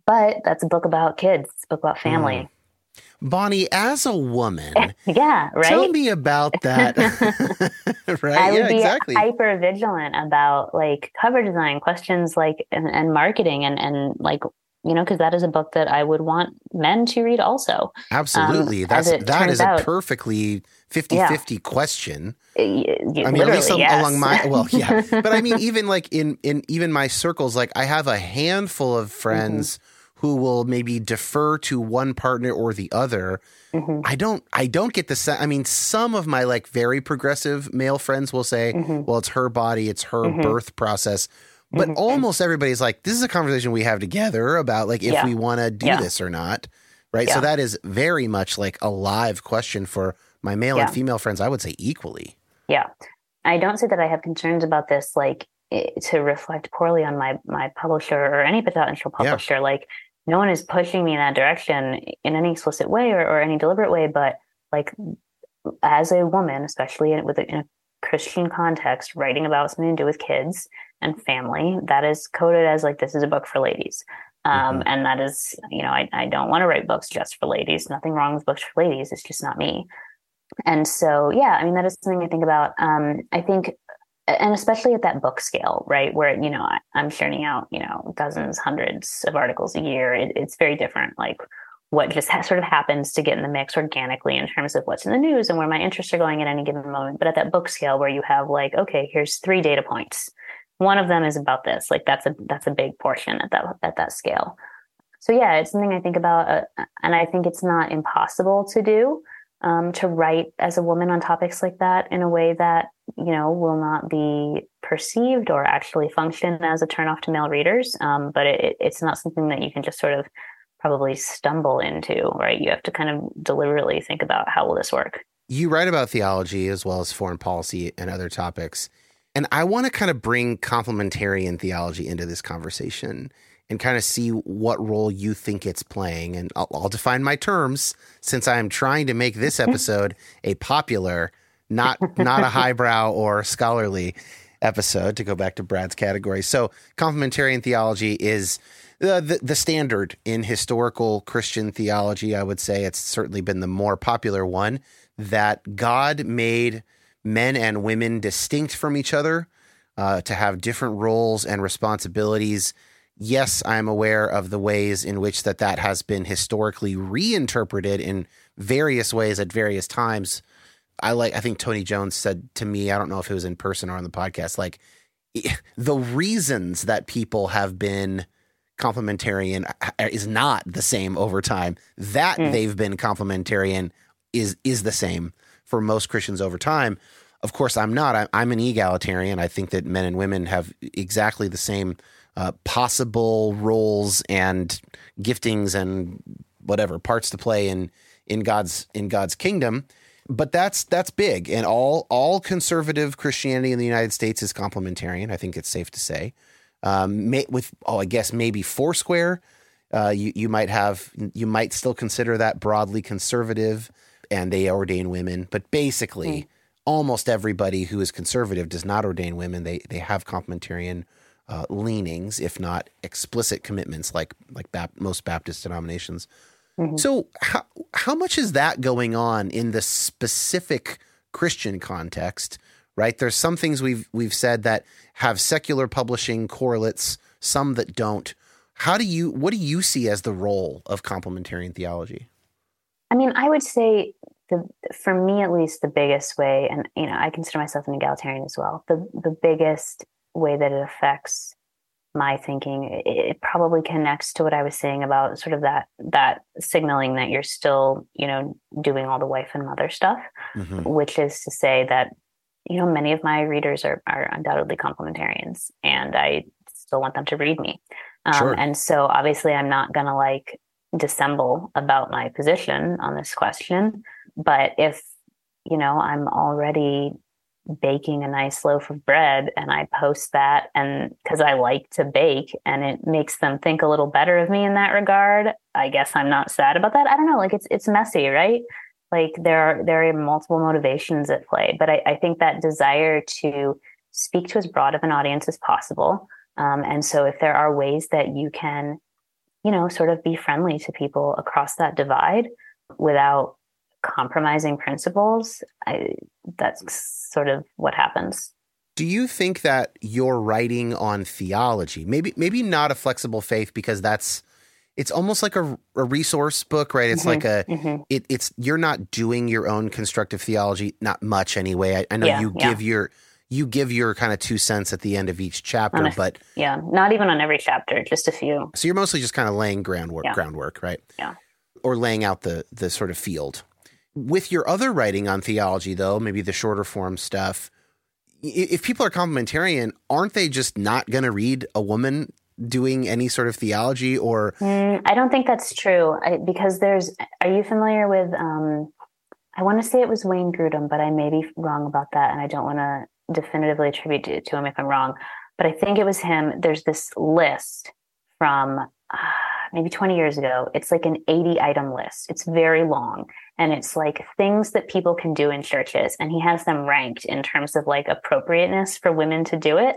but that's a book about kids it's a book about family mm. Bonnie, as a woman, yeah, right. Tell me about that. right? I would yeah, be exactly. hyper vigilant about like cover design questions, like and, and marketing, and and like you know, because that is a book that I would want men to read also. Absolutely. Um, That's that is out, a perfectly 50 yeah. 50 question. I mean, at least yes. along my, well, yeah. but I mean, even like in, in even my circles, like I have a handful of friends mm-hmm. who will maybe defer to one partner or the other. Mm-hmm. I don't, I don't get the sense. I mean, some of my like very progressive male friends will say, mm-hmm. well, it's her body, it's her mm-hmm. birth process but mm-hmm. almost everybody's like, this is a conversation we have together about like if yeah. we want to do yeah. this or not. Right. Yeah. So that is very much like a live question for my male and female friends, I would say equally. Yeah. I don't say that I have concerns about this, like to reflect poorly on my, my publisher or any potential publisher. Like no one is pushing me in that direction in any explicit way or, or any deliberate way, but like as a woman, especially in, with a, in a Christian context, writing about something to do with kids and family, that is coded as like this is a book for ladies. Um, mm-hmm. And that is, you know, I, I don't want to write books just for ladies. Nothing wrong with books for ladies. It's just not me. And so, yeah, I mean, that is something I think about. Um, I think, and especially at that book scale, right, where you know I, am churning out, you know, dozens, hundreds of articles a year. It, it's very different. Like what just ha- sort of happens to get in the mix organically in terms of what's in the news and where my interests are going at any given moment. But at that book scale where you have like, okay, here's three data points. One of them is about this. Like that's a that's a big portion at that at that scale. So yeah, it's something I think about, uh, and I think it's not impossible to do um, to write as a woman on topics like that in a way that you know will not be perceived or actually function as a turnoff to male readers. Um, but it, it's not something that you can just sort of probably stumble into, right? You have to kind of deliberately think about how will this work. You write about theology as well as foreign policy and other topics. And I want to kind of bring complementarian theology into this conversation and kind of see what role you think it's playing. And I'll, I'll define my terms since I am trying to make this episode a popular, not not a highbrow or scholarly episode. To go back to Brad's category, so complementarian theology is the, the, the standard in historical Christian theology. I would say it's certainly been the more popular one that God made men and women distinct from each other uh, to have different roles and responsibilities. Yes, I'm aware of the ways in which that that has been historically reinterpreted in various ways at various times. I like I think Tony Jones said to me, I don't know if it was in person or on the podcast, like the reasons that people have been complementarian uh, is not the same over time. That mm. they've been complementarian is is the same for most Christians over time. Of course, I'm not. I'm an egalitarian. I think that men and women have exactly the same uh, possible roles and giftings and whatever parts to play in in God's in God's kingdom. But that's that's big, and all all conservative Christianity in the United States is complementarian. I think it's safe to say. Um, may, with oh, I guess maybe Foursquare, uh, you you might have you might still consider that broadly conservative, and they ordain women. But basically, mm. almost everybody who is conservative does not ordain women. They they have complementarian uh, leanings, if not explicit commitments, like like Bap- most Baptist denominations. Mm-hmm. So how how much is that going on in the specific Christian context? Right, there's some things we've we've said that have secular publishing correlates, some that don't. How do you what do you see as the role of complementarian theology? I mean, I would say the for me at least the biggest way, and you know, I consider myself an egalitarian as well. The the biggest way that it affects my thinking it probably connects to what i was saying about sort of that that signaling that you're still you know doing all the wife and mother stuff mm-hmm. which is to say that you know many of my readers are are undoubtedly complementarians and i still want them to read me um, sure. and so obviously i'm not going to like dissemble about my position on this question but if you know i'm already baking a nice loaf of bread and I post that and because I like to bake and it makes them think a little better of me in that regard. I guess I'm not sad about that. I don't know. Like it's it's messy, right? Like there are there are multiple motivations at play, but I, I think that desire to speak to as broad of an audience as possible. Um, and so if there are ways that you can, you know, sort of be friendly to people across that divide without compromising principles, I, that's sort of what happens. Do you think that you're writing on theology, maybe maybe not a flexible faith because that's it's almost like a, a resource book, right? It's mm-hmm, like a mm-hmm. it, it's you're not doing your own constructive theology, not much anyway. I, I know yeah, you yeah. give your you give your kind of two cents at the end of each chapter, a, but yeah, not even on every chapter, just a few. So you're mostly just kind of laying groundwork, yeah. groundwork, right? Yeah, or laying out the the sort of field. With your other writing on theology, though, maybe the shorter form stuff, if people are complementarian, aren't they just not going to read a woman doing any sort of theology or? Mm, I don't think that's true I, because there's, are you familiar with, um, I want to say it was Wayne Grudem, but I may be wrong about that. And I don't want to definitively attribute it to him if I'm wrong, but I think it was him. There's this list from uh, maybe 20 years ago. It's like an 80 item list. It's very long and it's like things that people can do in churches and he has them ranked in terms of like appropriateness for women to do it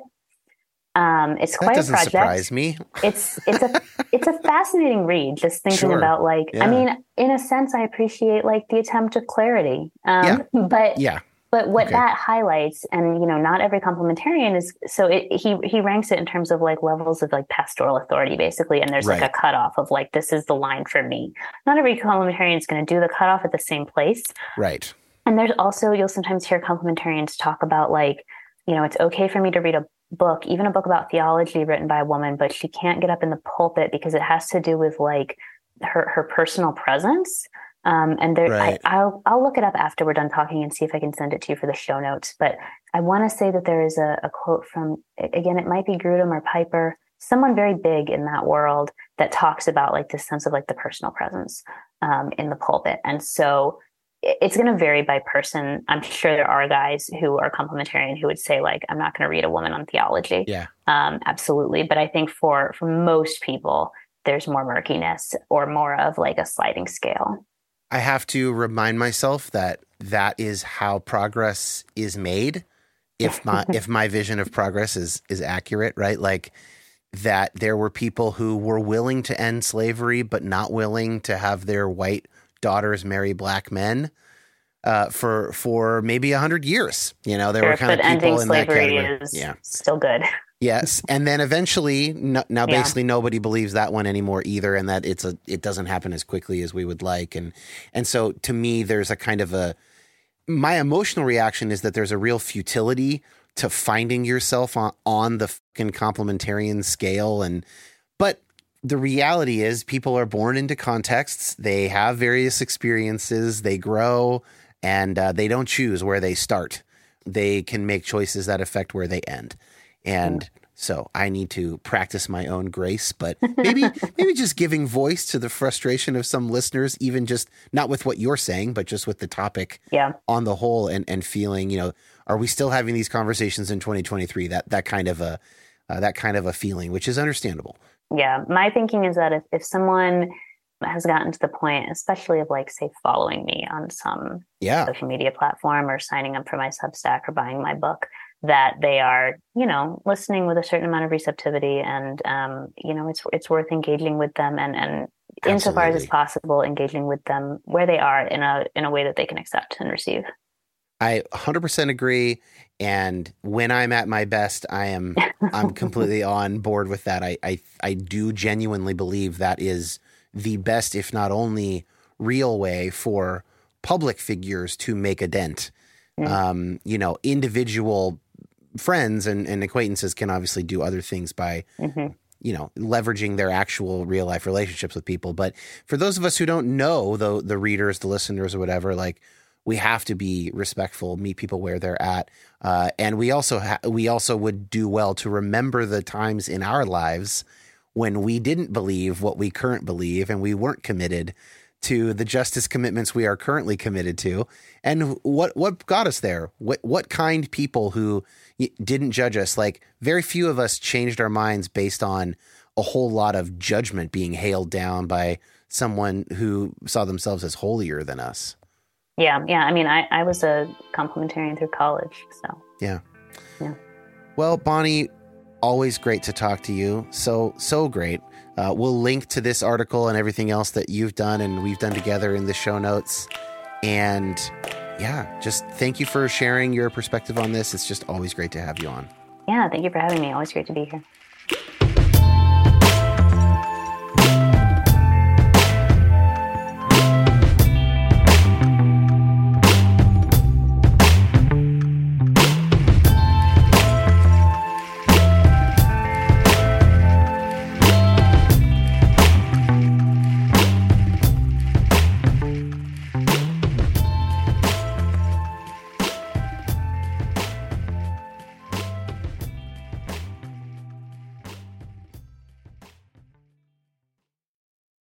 um, it's quite a project. Surprise me. it's it's a it's a fascinating read. Just thinking sure. about like, yeah. I mean, in a sense, I appreciate like the attempt of clarity. Um, yeah. But yeah, but what okay. that highlights, and you know, not every complementarian is so it, he he ranks it in terms of like levels of like pastoral authority, basically. And there's right. like a cutoff of like this is the line for me. Not every complementarian is going to do the cutoff at the same place, right? And there's also you'll sometimes hear complementarians talk about like, you know, it's okay for me to read a book, even a book about theology written by a woman, but she can't get up in the pulpit because it has to do with like her her personal presence um, and there, right. I, will I'll look it up after we're done talking and see if I can send it to you for the show notes. But I want to say that there is a, a quote from again, it might be Grudem or Piper, someone very big in that world that talks about like this sense of like the personal presence um, in the pulpit. And so it's going to vary by person. I'm sure there are guys who are complementarian who would say like, I'm not going to read a woman on theology. Yeah, um, absolutely. But I think for for most people, there's more murkiness or more of like a sliding scale. I have to remind myself that that is how progress is made. If my if my vision of progress is is accurate, right? Like that there were people who were willing to end slavery but not willing to have their white daughters marry black men uh, for for maybe a hundred years. You know, there sure, were kind of people in that category. yeah, still good. Yes, and then eventually, no, now basically yeah. nobody believes that one anymore either, and that it's a it doesn't happen as quickly as we would like, and and so to me, there's a kind of a my emotional reaction is that there's a real futility to finding yourself on on the fucking complementarian scale, and but the reality is people are born into contexts, they have various experiences, they grow, and uh, they don't choose where they start. They can make choices that affect where they end. And so I need to practice my own grace, but maybe maybe just giving voice to the frustration of some listeners, even just not with what you're saying, but just with the topic yeah. on the whole and, and feeling, you know, are we still having these conversations in 2023? That that kind of a uh, that kind of a feeling, which is understandable. Yeah. My thinking is that if, if someone has gotten to the point, especially of like, say, following me on some yeah. social media platform or signing up for my Substack or buying my book, that they are, you know, listening with a certain amount of receptivity, and um, you know, it's it's worth engaging with them, and and Absolutely. insofar as it's possible, engaging with them where they are in a in a way that they can accept and receive. I 100% agree. And when I'm at my best, I am I'm completely on board with that. I, I I do genuinely believe that is the best, if not only, real way for public figures to make a dent. Mm. Um, you know, individual friends and, and, acquaintances can obviously do other things by, mm-hmm. you know, leveraging their actual real life relationships with people. But for those of us who don't know the the readers, the listeners, or whatever, like we have to be respectful, meet people where they're at, uh, and we also ha- we also would do well to remember the times in our lives when we didn't believe what we current believe and we weren't committed to the justice commitments we are currently committed to and what what got us there what what kind people who didn't judge us like very few of us changed our minds based on a whole lot of judgment being hailed down by someone who saw themselves as holier than us yeah yeah i mean i i was a complementarian through college so yeah yeah well bonnie always great to talk to you. So, so great. Uh, we'll link to this article and everything else that you've done and we've done together in the show notes. And yeah, just thank you for sharing your perspective on this. It's just always great to have you on. Yeah, thank you for having me. Always great to be here.